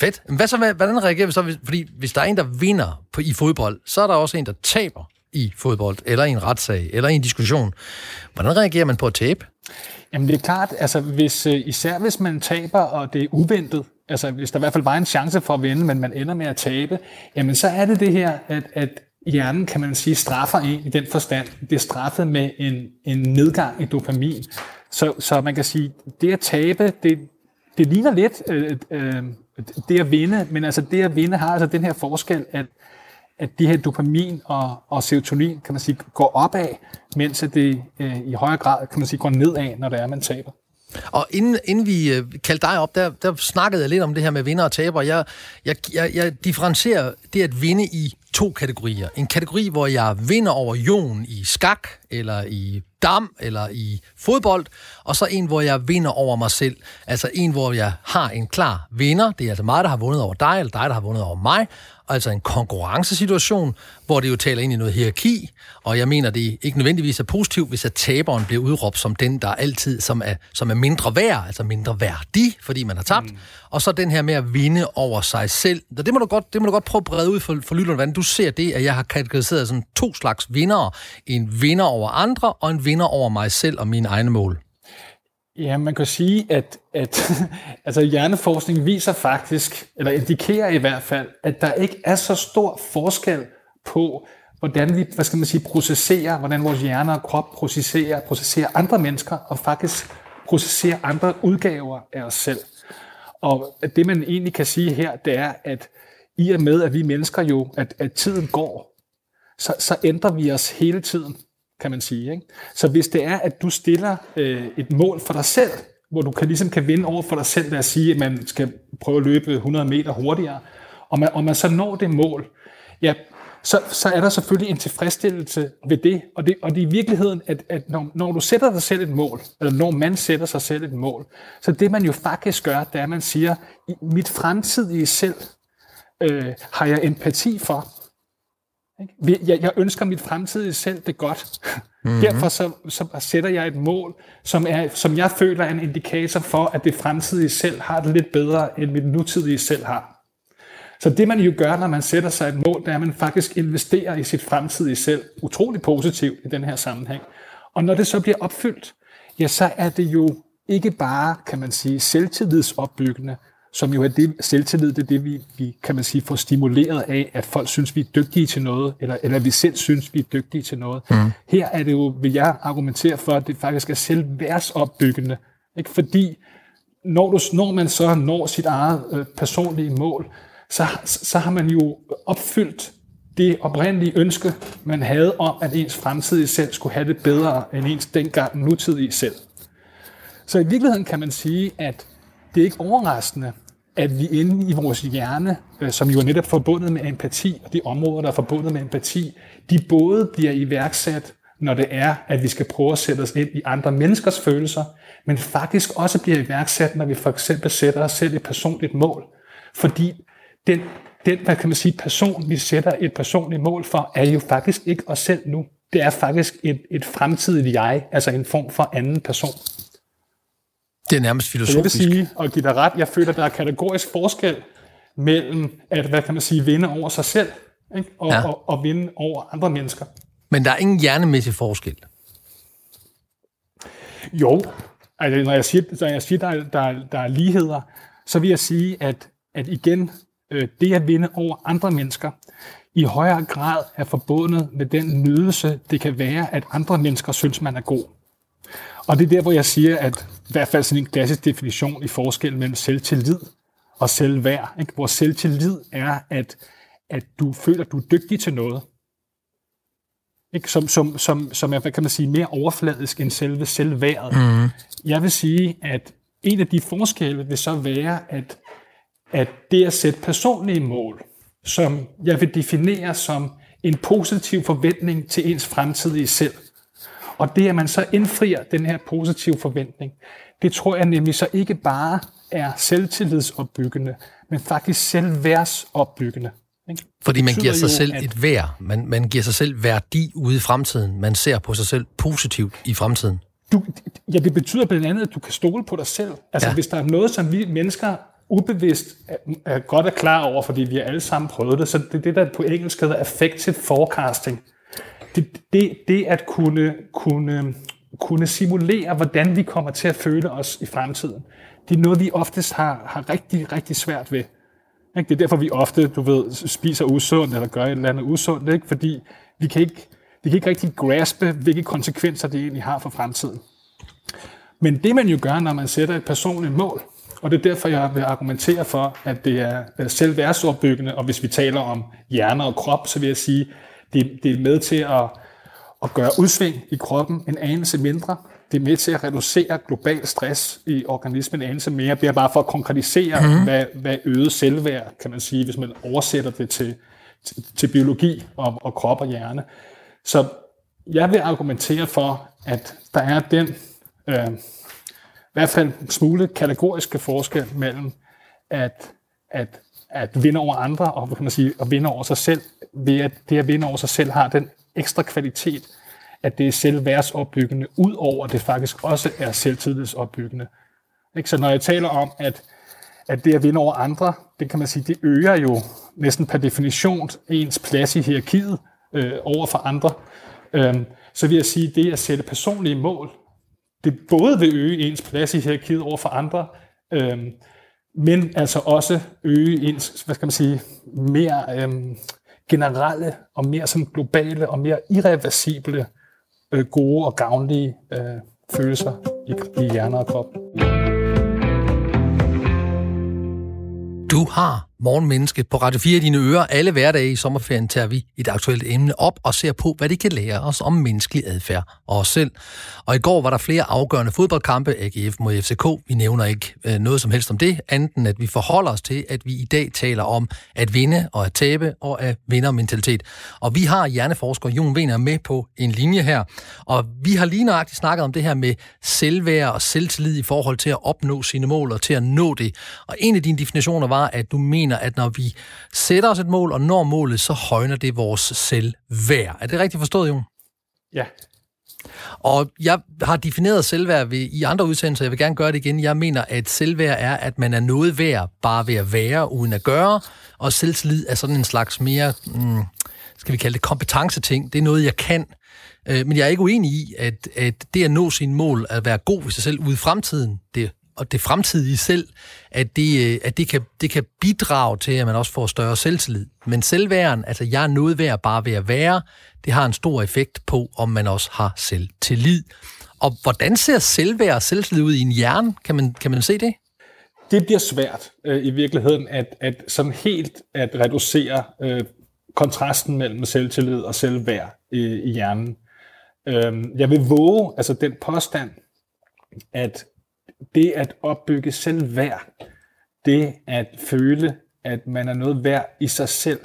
Fedt. Men hvad så, hvordan reagerer vi så? Fordi hvis der er en, der vinder på, i fodbold, så er der også en, der taber i fodbold, eller i en retssag, eller i en diskussion. Hvordan reagerer man på at tabe? Jamen det er klart, altså hvis, øh, især hvis man taber, og det er uventet, altså hvis der i hvert fald var en chance for at vinde, men man ender med at tabe, jamen så er det det her, at, at hjernen, kan man sige, straffer en i den forstand. Det er straffet med en, en nedgang i dopamin. Så, så man kan sige, det at tabe, det, det ligner lidt øh, øh, det at vinde, men altså det at vinde har altså den her forskel, at, at de her dopamin og, og serotonin, kan man sige, går opad, mens det øh, i højere grad, kan man sige, går nedad, når det er, man taber. Og inden, inden vi øh, kaldte dig op, der, der snakkede jeg lidt om det her med vinder og taber. Jeg, jeg, jeg, jeg differencierer det at vinde i to kategorier. En kategori, hvor jeg vinder over Jon i skak, eller i dam, eller i fodbold, og så en, hvor jeg vinder over mig selv. Altså en, hvor jeg har en klar vinder. Det er altså mig, der har vundet over dig, eller dig, der har vundet over mig altså en konkurrencesituation, hvor det jo taler ind i noget hierarki, og jeg mener, det ikke nødvendigvis er positivt, hvis at taberen bliver udråbt som den, der altid som er, som er mindre værd, altså mindre værdig, fordi man har tabt, mm. og så den her med at vinde over sig selv. Det må du godt, det må du godt prøve at brede ud for, for lytterne, hvordan du ser det, at jeg har kategoriseret sådan to slags vindere. En vinder over andre, og en vinder over mig selv og mine egne mål. Ja, man kan sige, at, at altså hjerneforskning viser faktisk, eller indikerer i hvert fald, at der ikke er så stor forskel på, hvordan vi, hvad skal man sige, processerer, hvordan vores hjerne og krop processerer, processerer andre mennesker, og faktisk processerer andre udgaver af os selv. Og det man egentlig kan sige her, det er, at i og med, at vi mennesker jo, at, at tiden går, så, så ændrer vi os hele tiden, kan man sige. Ikke? Så hvis det er, at du stiller øh, et mål for dig selv, hvor du kan, ligesom kan vinde over for dig selv ved at sige, at man skal prøve at løbe 100 meter hurtigere, og man, og man så når det mål, ja, så, så er der selvfølgelig en tilfredsstillelse ved det. Og det, og det er i virkeligheden, at, at når, når du sætter dig selv et mål, eller når man sætter sig selv et mål, så det man jo faktisk gør, det er, at man siger, mit fremtidige selv øh, har jeg empati for. Jeg, jeg ønsker mit fremtidige selv det godt. Mm-hmm. Derfor så, så sætter jeg et mål, som, er, som jeg føler er en indikator for, at det fremtidige selv har det lidt bedre, end mit nutidige selv har. Så det man jo gør, når man sætter sig et mål, det er, at man faktisk investerer i sit fremtidige selv utrolig positivt i den her sammenhæng. Og når det så bliver opfyldt, ja, så er det jo ikke bare, kan man sige, selvtillidsopbyggende, som jo er det, selvtillid, det er det, vi, vi, kan man sige, får stimuleret af, at folk synes, vi er dygtige til noget, eller, eller vi selv synes, vi er dygtige til noget. Mm. Her er det jo, vil jeg argumentere for, at det faktisk er selvværdsopbyggende. Ikke? Fordi når, du, når man så når sit eget øh, personlige mål, så, så har man jo opfyldt det oprindelige ønske, man havde om, at ens fremtidige selv skulle have det bedre end ens dengang nutidige selv. Så i virkeligheden kan man sige, at det er ikke overraskende, at vi inde i vores hjerne, øh, som jo er netop forbundet med empati, og de områder, der er forbundet med empati, de både bliver iværksat, når det er, at vi skal prøve at sætte os ind i andre menneskers følelser, men faktisk også bliver iværksat, når vi for eksempel sætter os selv et personligt mål. Fordi den, den hvad kan man sige, person, vi sætter et personligt mål for, er jo faktisk ikke os selv nu. Det er faktisk et, et fremtidigt jeg, altså en form for anden person. Det er nærmest filosofisk. jeg vil sige, og give dig ret, jeg føler, der er kategorisk forskel mellem at, hvad kan man sige, vinde over sig selv, ikke? Og, ja. og, og vinde over andre mennesker. Men der er ingen hjernemæssig forskel? Jo, altså, når jeg siger, når jeg siger der, der, der er ligheder, så vil jeg sige, at, at igen, øh, det at vinde over andre mennesker, i højere grad er forbundet med den nydelse, det kan være, at andre mennesker synes, man er god. Og det er der, hvor jeg siger, at i hvert fald sådan en klassisk definition i forskel mellem selvtillid og selvværd. Ikke? Hvor selvtillid er, at, at du føler, at du er dygtig til noget. Ikke? Som, som, som, som er, hvad kan man sige, mere overfladisk end selve selvværdet. Mm. Jeg vil sige, at en af de forskelle vil så være, at, at det at sætte personlige mål, som jeg vil definere som en positiv forventning til ens fremtidige selv, og det, at man så indfrier den her positive forventning, det tror jeg nemlig så ikke bare er selvtillidsopbyggende, men faktisk selvværdsopbyggende. Ikke? Fordi man giver sig selv at... et værd. Man, man giver sig selv værdi ude i fremtiden. Man ser på sig selv positivt i fremtiden. Du, ja, det betyder blandt andet, at du kan stole på dig selv. Altså, ja. hvis der er noget, som vi mennesker ubevidst er, er godt er klar over, fordi vi har alle sammen prøvet det, så det er det, der på engelsk hedder affective forecasting det, det, det at kunne, kunne, kunne simulere, hvordan vi kommer til at føle os i fremtiden, det er noget, vi oftest har, har rigtig, rigtig svært ved. Ikke? Det er derfor, vi ofte, du ved, spiser usundt, eller gør et eller andet usundt, ikke? fordi vi kan ikke, vi kan ikke rigtig graspe, hvilke konsekvenser det egentlig har for fremtiden. Men det man jo gør, når man sætter et personligt mål, og det er derfor, jeg vil argumentere for, at det er selvværdsopbyggende, og hvis vi taler om hjerne og krop, så vil jeg sige, det, det er med til at, at gøre udsving i kroppen en anelse mindre. Det er med til at reducere global stress i organismen en anelse mere. Det er bare for at konkretisere, mm-hmm. hvad, hvad øget selvværd, kan man sige, hvis man oversætter det til, til, til biologi og, og krop og hjerne. Så jeg vil argumentere for, at der er den øh, i hvert fald smule kategoriske forskel mellem at, at at vinde over andre, og kan man sige, at vinde over sig selv, ved at det at vinde over sig selv har den ekstra kvalitet, at det er selvværdsopbyggende, ud over at det faktisk også er selvtillidsopbyggende. Ikke? Så når jeg taler om, at, at det at vinde over andre, det kan man sige, det øger jo næsten per definition ens plads i hierarkiet øh, over for andre. Øhm, så vil jeg sige, at det at sætte personlige mål, det både vil øge ens plads i hierarkiet over for andre, øhm, men altså også øge ens, hvad skal man sige, mere øhm, generelle og mere sådan globale og mere irreversible øh, gode og gavnlige øh, følelser i, i hjerne og krop. Du har Morgenmenneske på Radio 4 i dine ører. Alle hverdage i sommerferien tager vi et aktuelt emne op og ser på, hvad det kan lære os om menneskelig adfærd og os selv. Og i går var der flere afgørende fodboldkampe, AGF mod FCK. Vi nævner ikke øh, noget som helst om det, anden at vi forholder os til, at vi i dag taler om at vinde og at tabe og at vindermentalitet. Og vi har hjerneforsker Jon Wiener med på en linje her. Og vi har lige nøjagtigt snakket om det her med selvværd og selvtillid i forhold til at opnå sine mål og til at nå det. Og en af dine definitioner var, at du mener, at når vi sætter os et mål og når målet, så højner det vores selvværd. Er det rigtigt forstået, Jon? Ja. Og jeg har defineret selvværd ved, i andre udsendelser, jeg vil gerne gøre det igen. Jeg mener, at selvværd er, at man er noget værd bare ved at være, uden at gøre. Og selvtillid er sådan en slags mere, mm, skal vi kalde det, kompetenceting. Det er noget, jeg kan. Øh, men jeg er ikke uenig i, at, at det at nå sine mål, at være god ved sig selv ude i fremtiden, det og det fremtidige selv, at det, øh, at det, kan, det kan bidrage til, at man også får større selvtillid. Men selvværen, altså jeg er noget værd bare ved at være, det har en stor effekt på, om man også har selvtillid. Og hvordan ser selvværd og selvtillid ud i en hjerne? Kan man, kan man se det? Det bliver svært øh, i virkeligheden at, at sådan helt at reducere øh, kontrasten mellem selvtillid og selvværd i, i hjernen. Øh, jeg vil våge altså den påstand, at det at opbygge selvværd, det at føle, at man er noget værd i sig selv,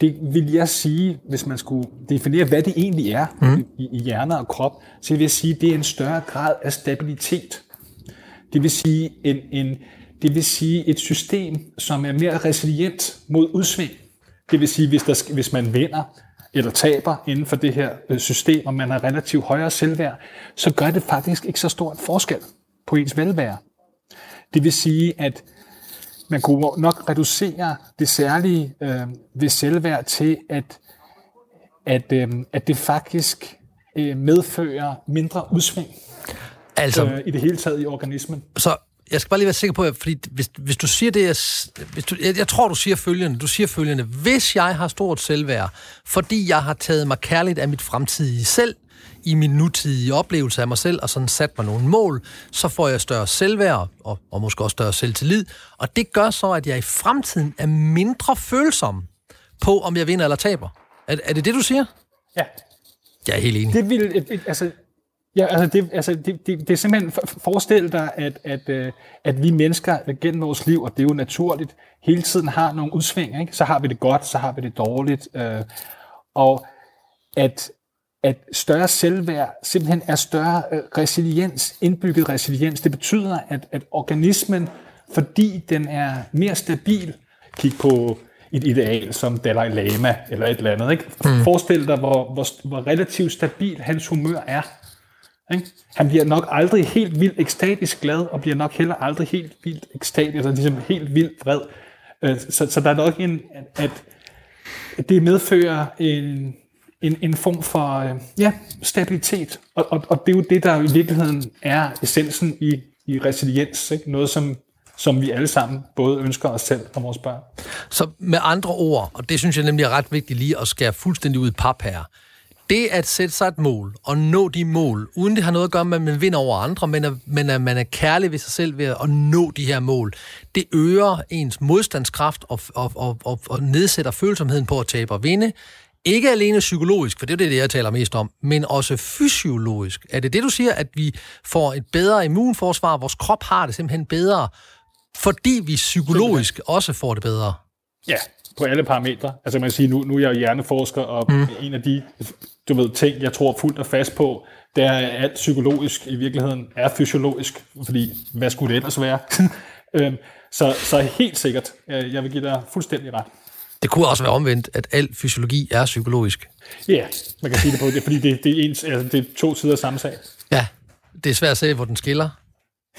det vil jeg sige, hvis man skulle definere, hvad det egentlig er mm. i, i hjerne og krop, så vil jeg sige, at det er en større grad af stabilitet. Det vil sige, en, en, det vil sige et system, som er mere resilient mod udsving. Det vil sige, hvis, der, hvis man vinder eller taber inden for det her øh, system, og man har relativt højere selvværd, så gør det faktisk ikke så stor en forskel på ens velvære. Det vil sige, at man kunne nok reducere det særlige øh, ved selvværd til, at, at, øh, at det faktisk øh, medfører mindre udsving altså, øh, i det hele taget i organismen. Så jeg skal bare lige være sikker på, at fordi hvis, hvis du siger det, jeg, hvis du, jeg, jeg tror, du siger følgende, du siger følgende, hvis jeg har stort selvværd, fordi jeg har taget mig kærligt af mit fremtidige selv, i min nutidige oplevelse af mig selv, og sådan sat mig nogle mål, så får jeg større selvværd, og, og måske også større selvtillid, og det gør så, at jeg i fremtiden er mindre følsom på, om jeg vinder eller taber. Er, er det det, du siger? Ja. Jeg er helt enig. Det vil, altså, Ja, altså det, altså det, det, det er simpelthen forestil dig, at, at, øh, at vi mennesker gennem vores liv, og det er jo naturligt, hele tiden har nogle udsving. Ikke? Så har vi det godt, så har vi det dårligt. Øh, og at at større selvværd simpelthen er større øh, resiliens, indbygget resiliens. Det betyder, at, at organismen, fordi den er mere stabil, kig på et ideal som Dalai Lama eller et eller andet. Ikke? Mm. Forestil dig, hvor, hvor, hvor relativt stabil hans humør er. Ikke? Han bliver nok aldrig helt vildt ekstatisk glad, og bliver nok heller aldrig helt vildt ekstatisk, altså ligesom helt vildt vred. Øh, så, så der er nok en, at, at det medfører en, en, en form for øh, ja, stabilitet. Og, og, og det er jo det, der i virkeligheden er essensen i, i resiliens. Ikke? Noget, som, som vi alle sammen både ønsker os selv og vores børn. Så med andre ord, og det synes jeg nemlig er ret vigtigt lige at skære fuldstændig ud i pap her, det at sætte sig et mål og nå de mål, uden det har noget at gøre med, at man vinder over andre, men at, men at man er kærlig ved sig selv ved at nå de her mål, det øger ens modstandskraft og, og, og, og, og nedsætter følsomheden på at tabe og vinde. Ikke alene psykologisk, for det er det, jeg taler mest om, men også fysiologisk. Er det det, du siger, at vi får et bedre immunforsvar, vores krop har det simpelthen bedre, fordi vi psykologisk også får det bedre? Ja, på alle parametre. Altså man kan sige, nu, nu er jeg hjerneforsker, og mm. en af de du ved, ting, jeg tror fuldt og fast på, det er, at alt psykologisk i virkeligheden er fysiologisk, fordi hvad skulle det ellers være? Øhm, så, så helt sikkert, jeg vil give dig fuldstændig ret. Det kunne også være omvendt, at al fysiologi er psykologisk. Ja, man kan sige det på det, fordi det, det, er, ens, altså, det er to sider af samme sag. Ja, det er svært at se, hvor den skiller.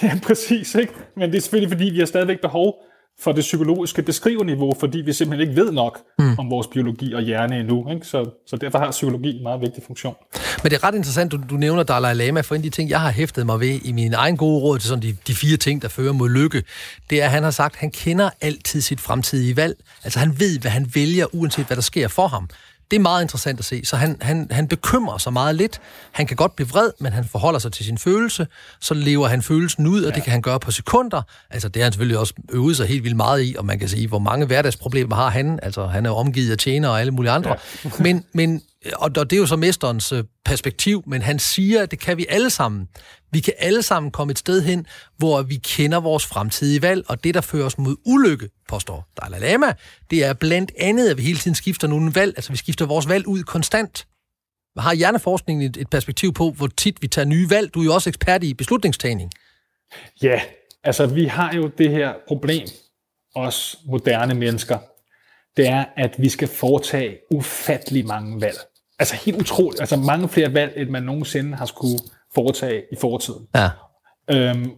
Ja, præcis. Ikke? Men det er selvfølgelig, fordi vi har stadigvæk behov for det psykologiske beskriveniveau, fordi vi simpelthen ikke ved nok mm. om vores biologi og hjerne endnu. Ikke? Så, så derfor har psykologi en meget vigtig funktion. Men det er ret interessant, du, du nævner Dalai Lama, for en af de ting, jeg har hæftet mig ved i min egen gode råd til sådan de, de fire ting, der fører mod lykke, det er, at han har sagt, at han kender altid sit fremtidige valg. Altså han ved, hvad han vælger, uanset hvad der sker for ham. Det er meget interessant at se. Så han, han, han bekymrer sig meget lidt. Han kan godt blive vred, men han forholder sig til sin følelse. Så lever han følelsen ud, og ja. det kan han gøre på sekunder. Altså, det har han selvfølgelig også øvet sig helt vildt meget i, og man kan sige, hvor mange hverdagsproblemer har han. Altså, han er omgivet af tjenere og alle mulige andre. Ja. men, men og det er jo så mesterens øh, perspektiv, men han siger, at det kan vi alle sammen. Vi kan alle sammen komme et sted hen, hvor vi kender vores fremtidige valg, og det, der fører os mod ulykke, påstår Dalai Lama, det er blandt andet, at vi hele tiden skifter nogle valg, altså vi skifter vores valg ud konstant. Har hjerneforskningen et, et perspektiv på, hvor tit vi tager nye valg? Du er jo også ekspert i beslutningstagning. Ja, altså vi har jo det her problem, os moderne mennesker, det er, at vi skal foretage ufattelig mange valg. Altså helt utroligt. Altså mange flere valg, end man nogensinde har skulle foretage i fortiden. Ja. Øhm,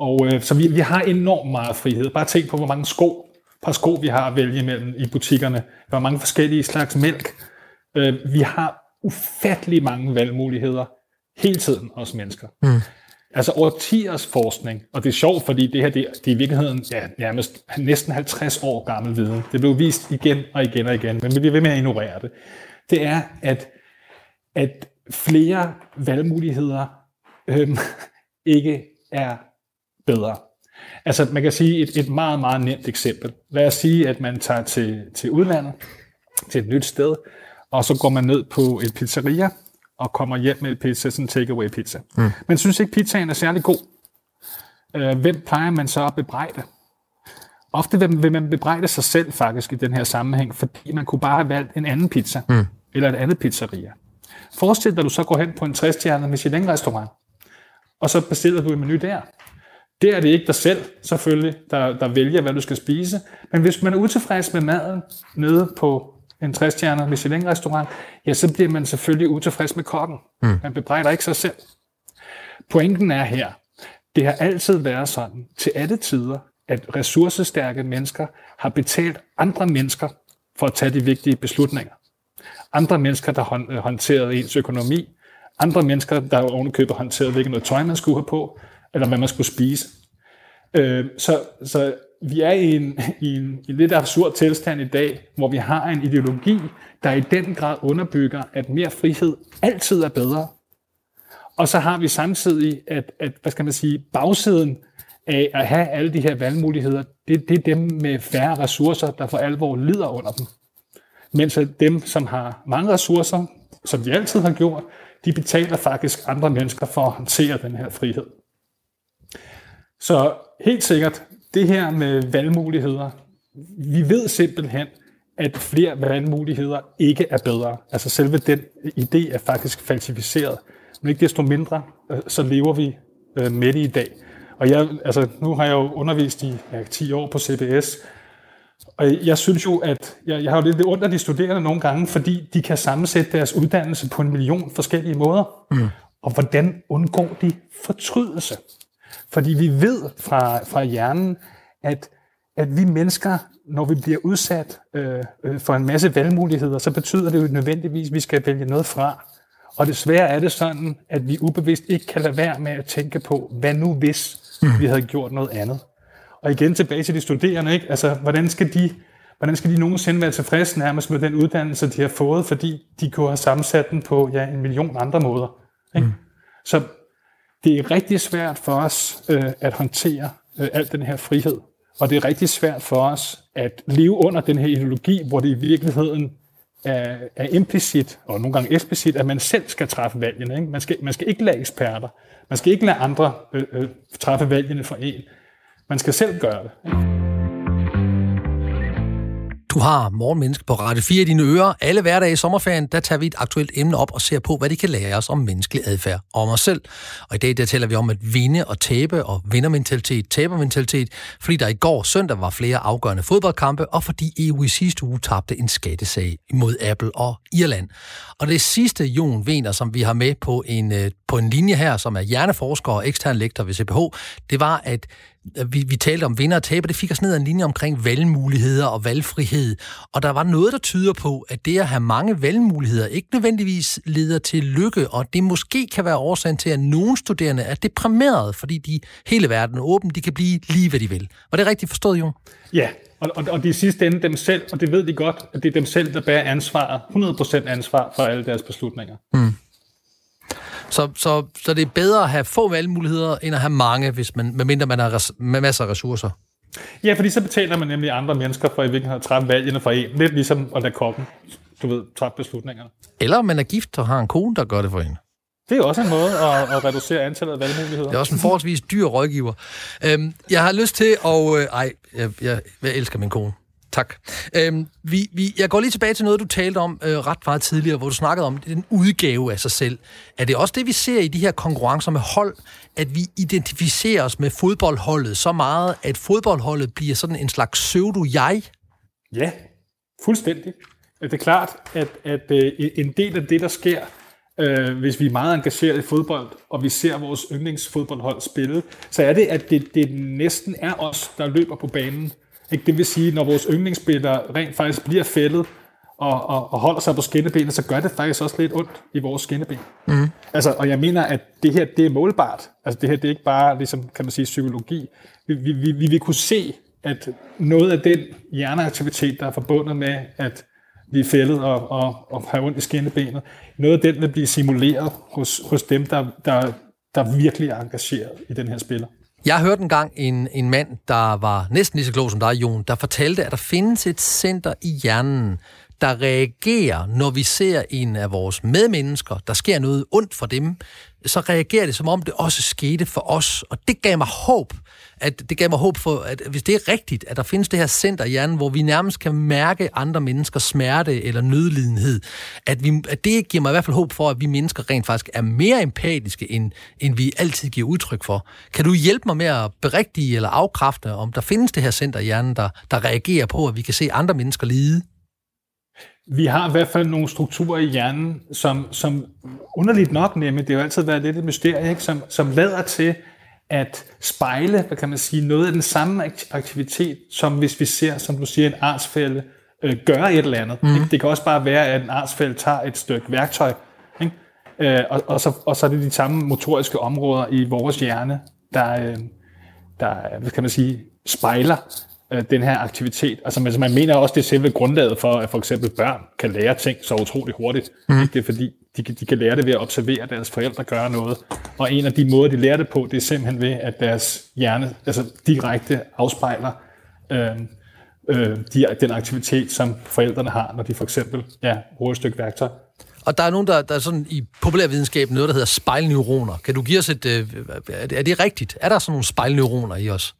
og øh, så vi, vi har enormt meget frihed. Bare tænk på, hvor mange sko, par sko vi har at vælge imellem i butikkerne. Hvor mange forskellige slags mælk. Øh, vi har ufattelig mange valgmuligheder hele tiden, os mennesker. Mm. Altså årtiers forskning, og det er sjovt, fordi det her det, det er i virkeligheden ja, nærmest næsten 50 år gammel viden. Det blev vist igen og igen og igen, men vi bliver ved med at ignorere det. Det er, at, at flere valgmuligheder øhm, ikke er bedre. Altså man kan sige et, et meget, meget nemt eksempel. Lad os sige, at man tager til, til udlandet, til et nyt sted, og så går man ned på et pizzeria, og kommer hjem med et pizza, sådan en takeaway pizza. Mm. Men synes ikke, pizzaen er særlig god. Øh, hvem plejer man så at bebrejde? Ofte vil, vil man bebrejde sig selv faktisk i den her sammenhæng, fordi man kunne bare have valgt en anden pizza, mm. Eller et andet pizzeria. Forestil dig, at du så går hen på en 60-stjernet Michelin-restaurant, og så bestiller du en menu der. Det er det ikke dig selv, selvfølgelig, der, der vælger, hvad du skal spise. Men hvis man er utilfreds med maden nede på en 60-stjernet Michelin-restaurant, ja, så bliver man selvfølgelig utilfreds med kokken. Mm. Man bebrejder ikke sig selv. Pointen er her, det har altid været sådan, til alle tider, at ressourcestærke mennesker har betalt andre mennesker for at tage de vigtige beslutninger. Andre mennesker, der øh, håndterede ens økonomi. Andre mennesker, der ovenikøbet håndterede, hvilket noget tøj man skulle have på, eller hvad man skulle spise. Øh, så, så vi er i en, i, en, i en lidt absurd tilstand i dag, hvor vi har en ideologi, der i den grad underbygger, at mere frihed altid er bedre. Og så har vi samtidig, at, at hvad skal man sige, bagsiden af at have alle de her valgmuligheder, det, det er dem med færre ressourcer, der for alvor lider under dem. Mens dem, som har mange ressourcer, som de altid har gjort, de betaler faktisk andre mennesker for at håndtere den her frihed. Så helt sikkert, det her med valgmuligheder, vi ved simpelthen, at flere valgmuligheder ikke er bedre. Altså selve den idé er faktisk falsificeret. Men ikke desto mindre, øh, så lever vi øh, med det i dag. Og jeg, altså, nu har jeg jo undervist i ja, 10 år på CBS, og jeg synes jo, at jeg, jeg har jo lidt under de studerende nogle gange, fordi de kan sammensætte deres uddannelse på en million forskellige måder. Mm. Og hvordan undgår de fortrydelse? Fordi vi ved fra, fra hjernen, at, at vi mennesker, når vi bliver udsat øh, øh, for en masse valgmuligheder, så betyder det jo nødvendigvis, at vi skal vælge noget fra. Og desværre er det sådan, at vi ubevidst ikke kan lade være med at tænke på, hvad nu hvis mm. vi havde gjort noget andet. Og igen tilbage til de studerende, ikke? Altså, hvordan skal de, hvordan skal de nogensinde være tilfredse nærmest med den uddannelse, de har fået, fordi de kunne have sammensat den på ja, en million andre måder. Ikke? Mm. Så det er rigtig svært for os øh, at håndtere øh, al den her frihed. Og det er rigtig svært for os at leve under den her ideologi, hvor det i virkeligheden er, er implicit, og nogle gange eksplicit, at man selv skal træffe valgene. Ikke? Man, skal, man skal ikke lade eksperter. Man skal ikke lade andre øh, øh, træffe valgene for en. Man skal selv gøre det. Du har Morgenmenneske på Radio 4 i dine ører. Alle hverdage i sommerferien, der tager vi et aktuelt emne op og ser på, hvad de kan lære os om menneskelig adfærd og om os selv. Og i dag der taler vi om at vinde og tabe og vindermentalitet, tabermentalitet, fordi der i går søndag var flere afgørende fodboldkampe, og fordi EU i sidste uge tabte en skattesag mod Apple og Irland. Og det sidste, Jon Vener, som vi har med på en, øh, på en linje her, som er hjerneforsker og ekstern lektor ved CPH, det var, at vi, vi talte om vinder og taber, det fik os ned ad en linje omkring valgmuligheder og valgfrihed. Og der var noget, der tyder på, at det at have mange valgmuligheder ikke nødvendigvis leder til lykke, og det måske kan være årsagen til, at nogle studerende er deprimerede, fordi de hele verden er åben, de kan blive lige, hvad de vil. Var det rigtigt forstået, Jon? Ja, Og, og, og de sidste ende dem selv, og det ved de godt, at det er dem selv, der bærer ansvaret, 100% ansvar for alle deres beslutninger. Mm. Så, så, så det er bedre at have få valgmuligheder, end at have mange, hvis man, medmindre man har res, med masser af ressourcer? Ja, fordi så betaler man nemlig andre mennesker for i virkeligheden at træffe valgene for en. Lidt ligesom at lade kokken, du ved, træffe beslutningerne. Eller man er gift og har en kone, der gør det for en. Det er også en måde at, at reducere antallet af valgmuligheder. Det er også en forholdsvis dyr rådgiver. Øhm, jeg har lyst til at... Øh, ej, jeg, jeg, jeg elsker min kone. Tak. Øhm, vi, vi, jeg går lige tilbage til noget, du talte om øh, ret meget tidligere, hvor du snakkede om den udgave af sig selv. Er det også det, vi ser i de her konkurrencer med hold, at vi identificerer os med fodboldholdet så meget, at fodboldholdet bliver sådan en slags pseudo-jeg? Ja, fuldstændig. Det er klart, at, at øh, en del af det, der sker, øh, hvis vi er meget engageret i fodbold, og vi ser vores yndlingsfodboldhold spille, så er det, at det, det næsten er os, der løber på banen. Ikke? Det vil sige, når vores yndlingsspillere rent faktisk bliver fældet og, og, og holder sig på skinnebenet, så gør det faktisk også lidt ondt i vores skinneben. Mm. Altså, og jeg mener, at det her, det er målbart. Altså, det her, det er ikke bare, ligesom, kan man sige, psykologi. Vi, vi, vi, vi vil kunne se, at noget af den hjerneaktivitet, der er forbundet med, at vi er fældet og, og, og har ondt i skinnebenet, noget af den vil blive simuleret hos, hos dem, der, der, der virkelig er engageret i den her spiller. Jeg hørte engang en, en mand, der var næsten lige så klog som dig, Jon, der fortalte, at der findes et center i hjernen, der reagerer, når vi ser en af vores medmennesker, der sker noget ondt for dem, så reagerer det, som om det også skete for os. Og det gav mig håb, at det gav mig håb for, at hvis det er rigtigt, at der findes det her center i hjernen, hvor vi nærmest kan mærke andre menneskers smerte eller nødlidenhed, at, vi, at det giver mig i hvert fald håb for, at vi mennesker rent faktisk er mere empatiske, end, end vi altid giver udtryk for. Kan du hjælpe mig med at berigtige eller afkræfte, om der findes det her center i hjernen, der, der reagerer på, at vi kan se andre mennesker lide? Vi har i hvert fald nogle strukturer i hjernen, som, som underligt nok nemme, det har jo altid været lidt et mysterie, ikke? Som, som lader til at spejle, hvad kan man sige, noget af den samme aktivitet, som hvis vi ser, som du siger, en artsfælde øh, gøre et eller andet. Mm. Ikke? Det kan også bare være, at en artsfælde tager et stykke værktøj, ikke? Øh, og, og, så, og så er det de samme motoriske områder i vores hjerne, der, øh, der hvad kan man sige, spejler øh, den her aktivitet. Altså, men, man mener også, det er selve grundlaget for, at for eksempel børn kan lære ting så utroligt hurtigt. Mm. Det er fordi, de, de kan lære det ved at observere deres forældre gøre noget. Og en af de måder, de lærer det på, det er simpelthen ved, at deres hjerne altså direkte afspejler øh, øh, de, den aktivitet, som forældrene har, når de for eksempel ja, bruger et stykke værktøj. Og der er nogen, der, der er sådan i populærvidenskab noget, der hedder spejlneuroner. Kan du give os et... Øh, er det rigtigt? Er der sådan nogle spejlneuroner i os?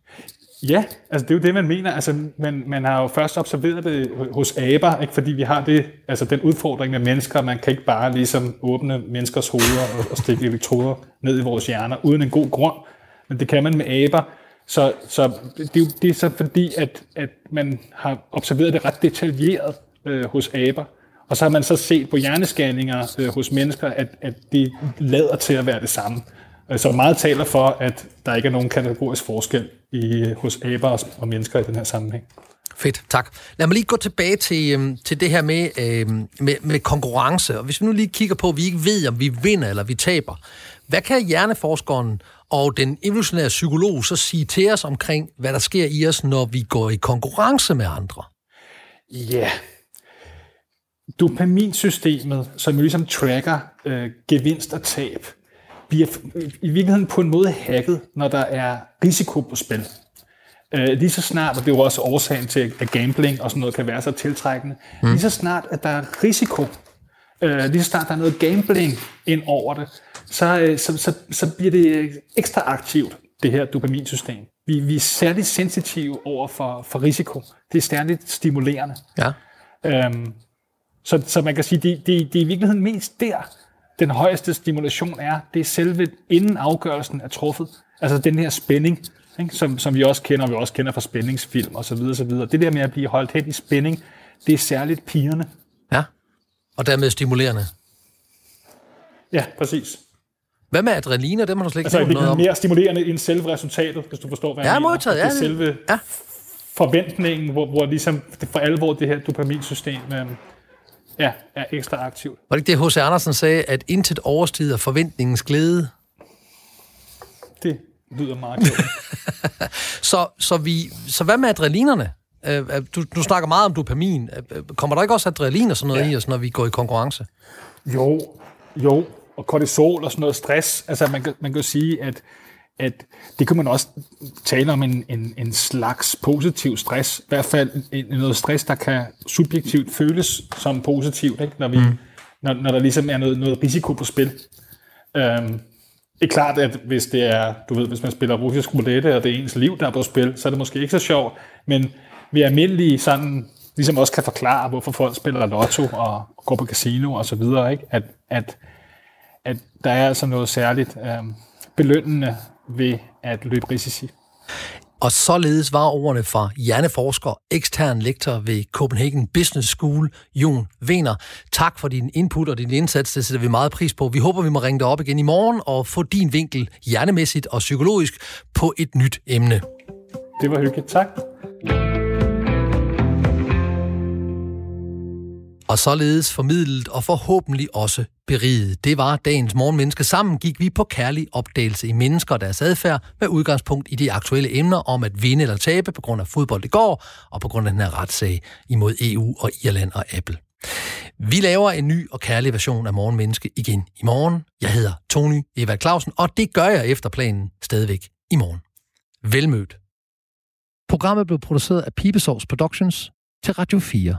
Ja, altså det er jo det, man mener. Altså, man, man har jo først observeret det hos aber, ikke? fordi vi har det, altså den udfordring med mennesker, man kan ikke bare ligesom åbne menneskers hoveder og, og stikke elektroder ned i vores hjerner, uden en god grund. Men det kan man med aber. Så, så det, er jo, det er så fordi, at, at man har observeret det ret detaljeret øh, hos aber. Og så har man så set på hjernescanninger øh, hos mennesker, at, at det lader til at være det samme. Øh, så meget taler for, at der ikke er nogen kategorisk forskel i, hos aber og mennesker i den her sammenhæng. Fedt, tak. Lad mig lige gå tilbage til, øhm, til det her med, øhm, med, med konkurrence. Og hvis vi nu lige kigger på, at vi ikke ved, om vi vinder eller vi taber. Hvad kan hjerneforskeren og den evolutionære psykolog så sige til os omkring, hvad der sker i os, når vi går i konkurrence med andre? Ja, yeah. dopaminsystemet, som jo ligesom tracker øh, gevinst og tab, bliver i virkeligheden på en måde hacket, når der er risiko på spil. Øh, lige så snart, og det er jo også årsagen til, at gambling og sådan noget kan være så tiltrækkende, mm. lige så snart, at der er risiko, øh, lige så snart der er noget gambling ind over det, så, øh, så, så, så bliver det ekstra aktivt, det her dopaminsystem. Vi, vi er særligt sensitive over for, for risiko. Det er særligt stimulerende. Ja. Øhm, så, så man kan sige, det, det, det er i virkeligheden mest der, den højeste stimulation er, det er selve inden afgørelsen er truffet. Altså den her spænding, ikke? Som, som vi også kender, og vi også kender fra spændingsfilm og så videre, så videre. Det der med at blive holdt hen i spænding, det er særligt pigerne. Ja, og dermed stimulerende. Ja, præcis. Hvad med adrenalin, det må du slet ikke altså, det er mere stimulerende end selve resultatet, hvis du forstår, hvad ja, jeg mener. Modtaget, ja, det er selve ja. forventningen, hvor, hvor ligesom for alvor det her dopaminsystem øh, ja, er ekstra aktivt. Var det ikke det, H.C. Andersen sagde, at intet overstiger forventningens glæde? Det lyder meget godt. så, så, vi, så hvad med adrenalinerne? Øh, du, du snakker meget om dopamin. Øh, kommer der ikke også adrenalin og sådan noget ja. i os, når vi går i konkurrence? Jo, jo. Og kortisol og sådan noget stress. Altså, man kan, man kan jo sige, at, at det kan man også tale om en, en, en slags positiv stress. I hvert fald en, noget stress, der kan subjektivt føles som positivt, ikke? Når, vi, mm. når, når der ligesom er noget, noget risiko på spil. Øhm, det er klart, at hvis det er, du ved, hvis man spiller russisk roulette, og det er ens liv, der er på spil, så er det måske ikke så sjovt, men vi almindelige sådan, ligesom også kan forklare, hvorfor folk spiller lotto og går på casino og så videre, ikke? At, at, at der er altså noget særligt øh, belønnende ved at løbe risici. Og således var ordene fra hjerneforsker, ekstern lektor ved Copenhagen Business School, Jon Vener. Tak for din input og din indsats, det sætter vi meget pris på. Vi håber, vi må ringe dig op igen i morgen og få din vinkel hjernemæssigt og psykologisk på et nyt emne. Det var hyggeligt. Tak. Og således formidlet og forhåbentlig også beriget. Det var dagens morgenmenneske. Sammen gik vi på kærlig opdagelse i mennesker og deres adfærd med udgangspunkt i de aktuelle emner om at vinde eller tabe på grund af fodbold i går og på grund af den her retssag imod EU og Irland og Apple. Vi laver en ny og kærlig version af Morgenmenneske igen i morgen. Jeg hedder Tony Eva Clausen, og det gør jeg efter planen stadigvæk i morgen. Velmødt. Programmet blev produceret af Pibesovs Productions til Radio 4.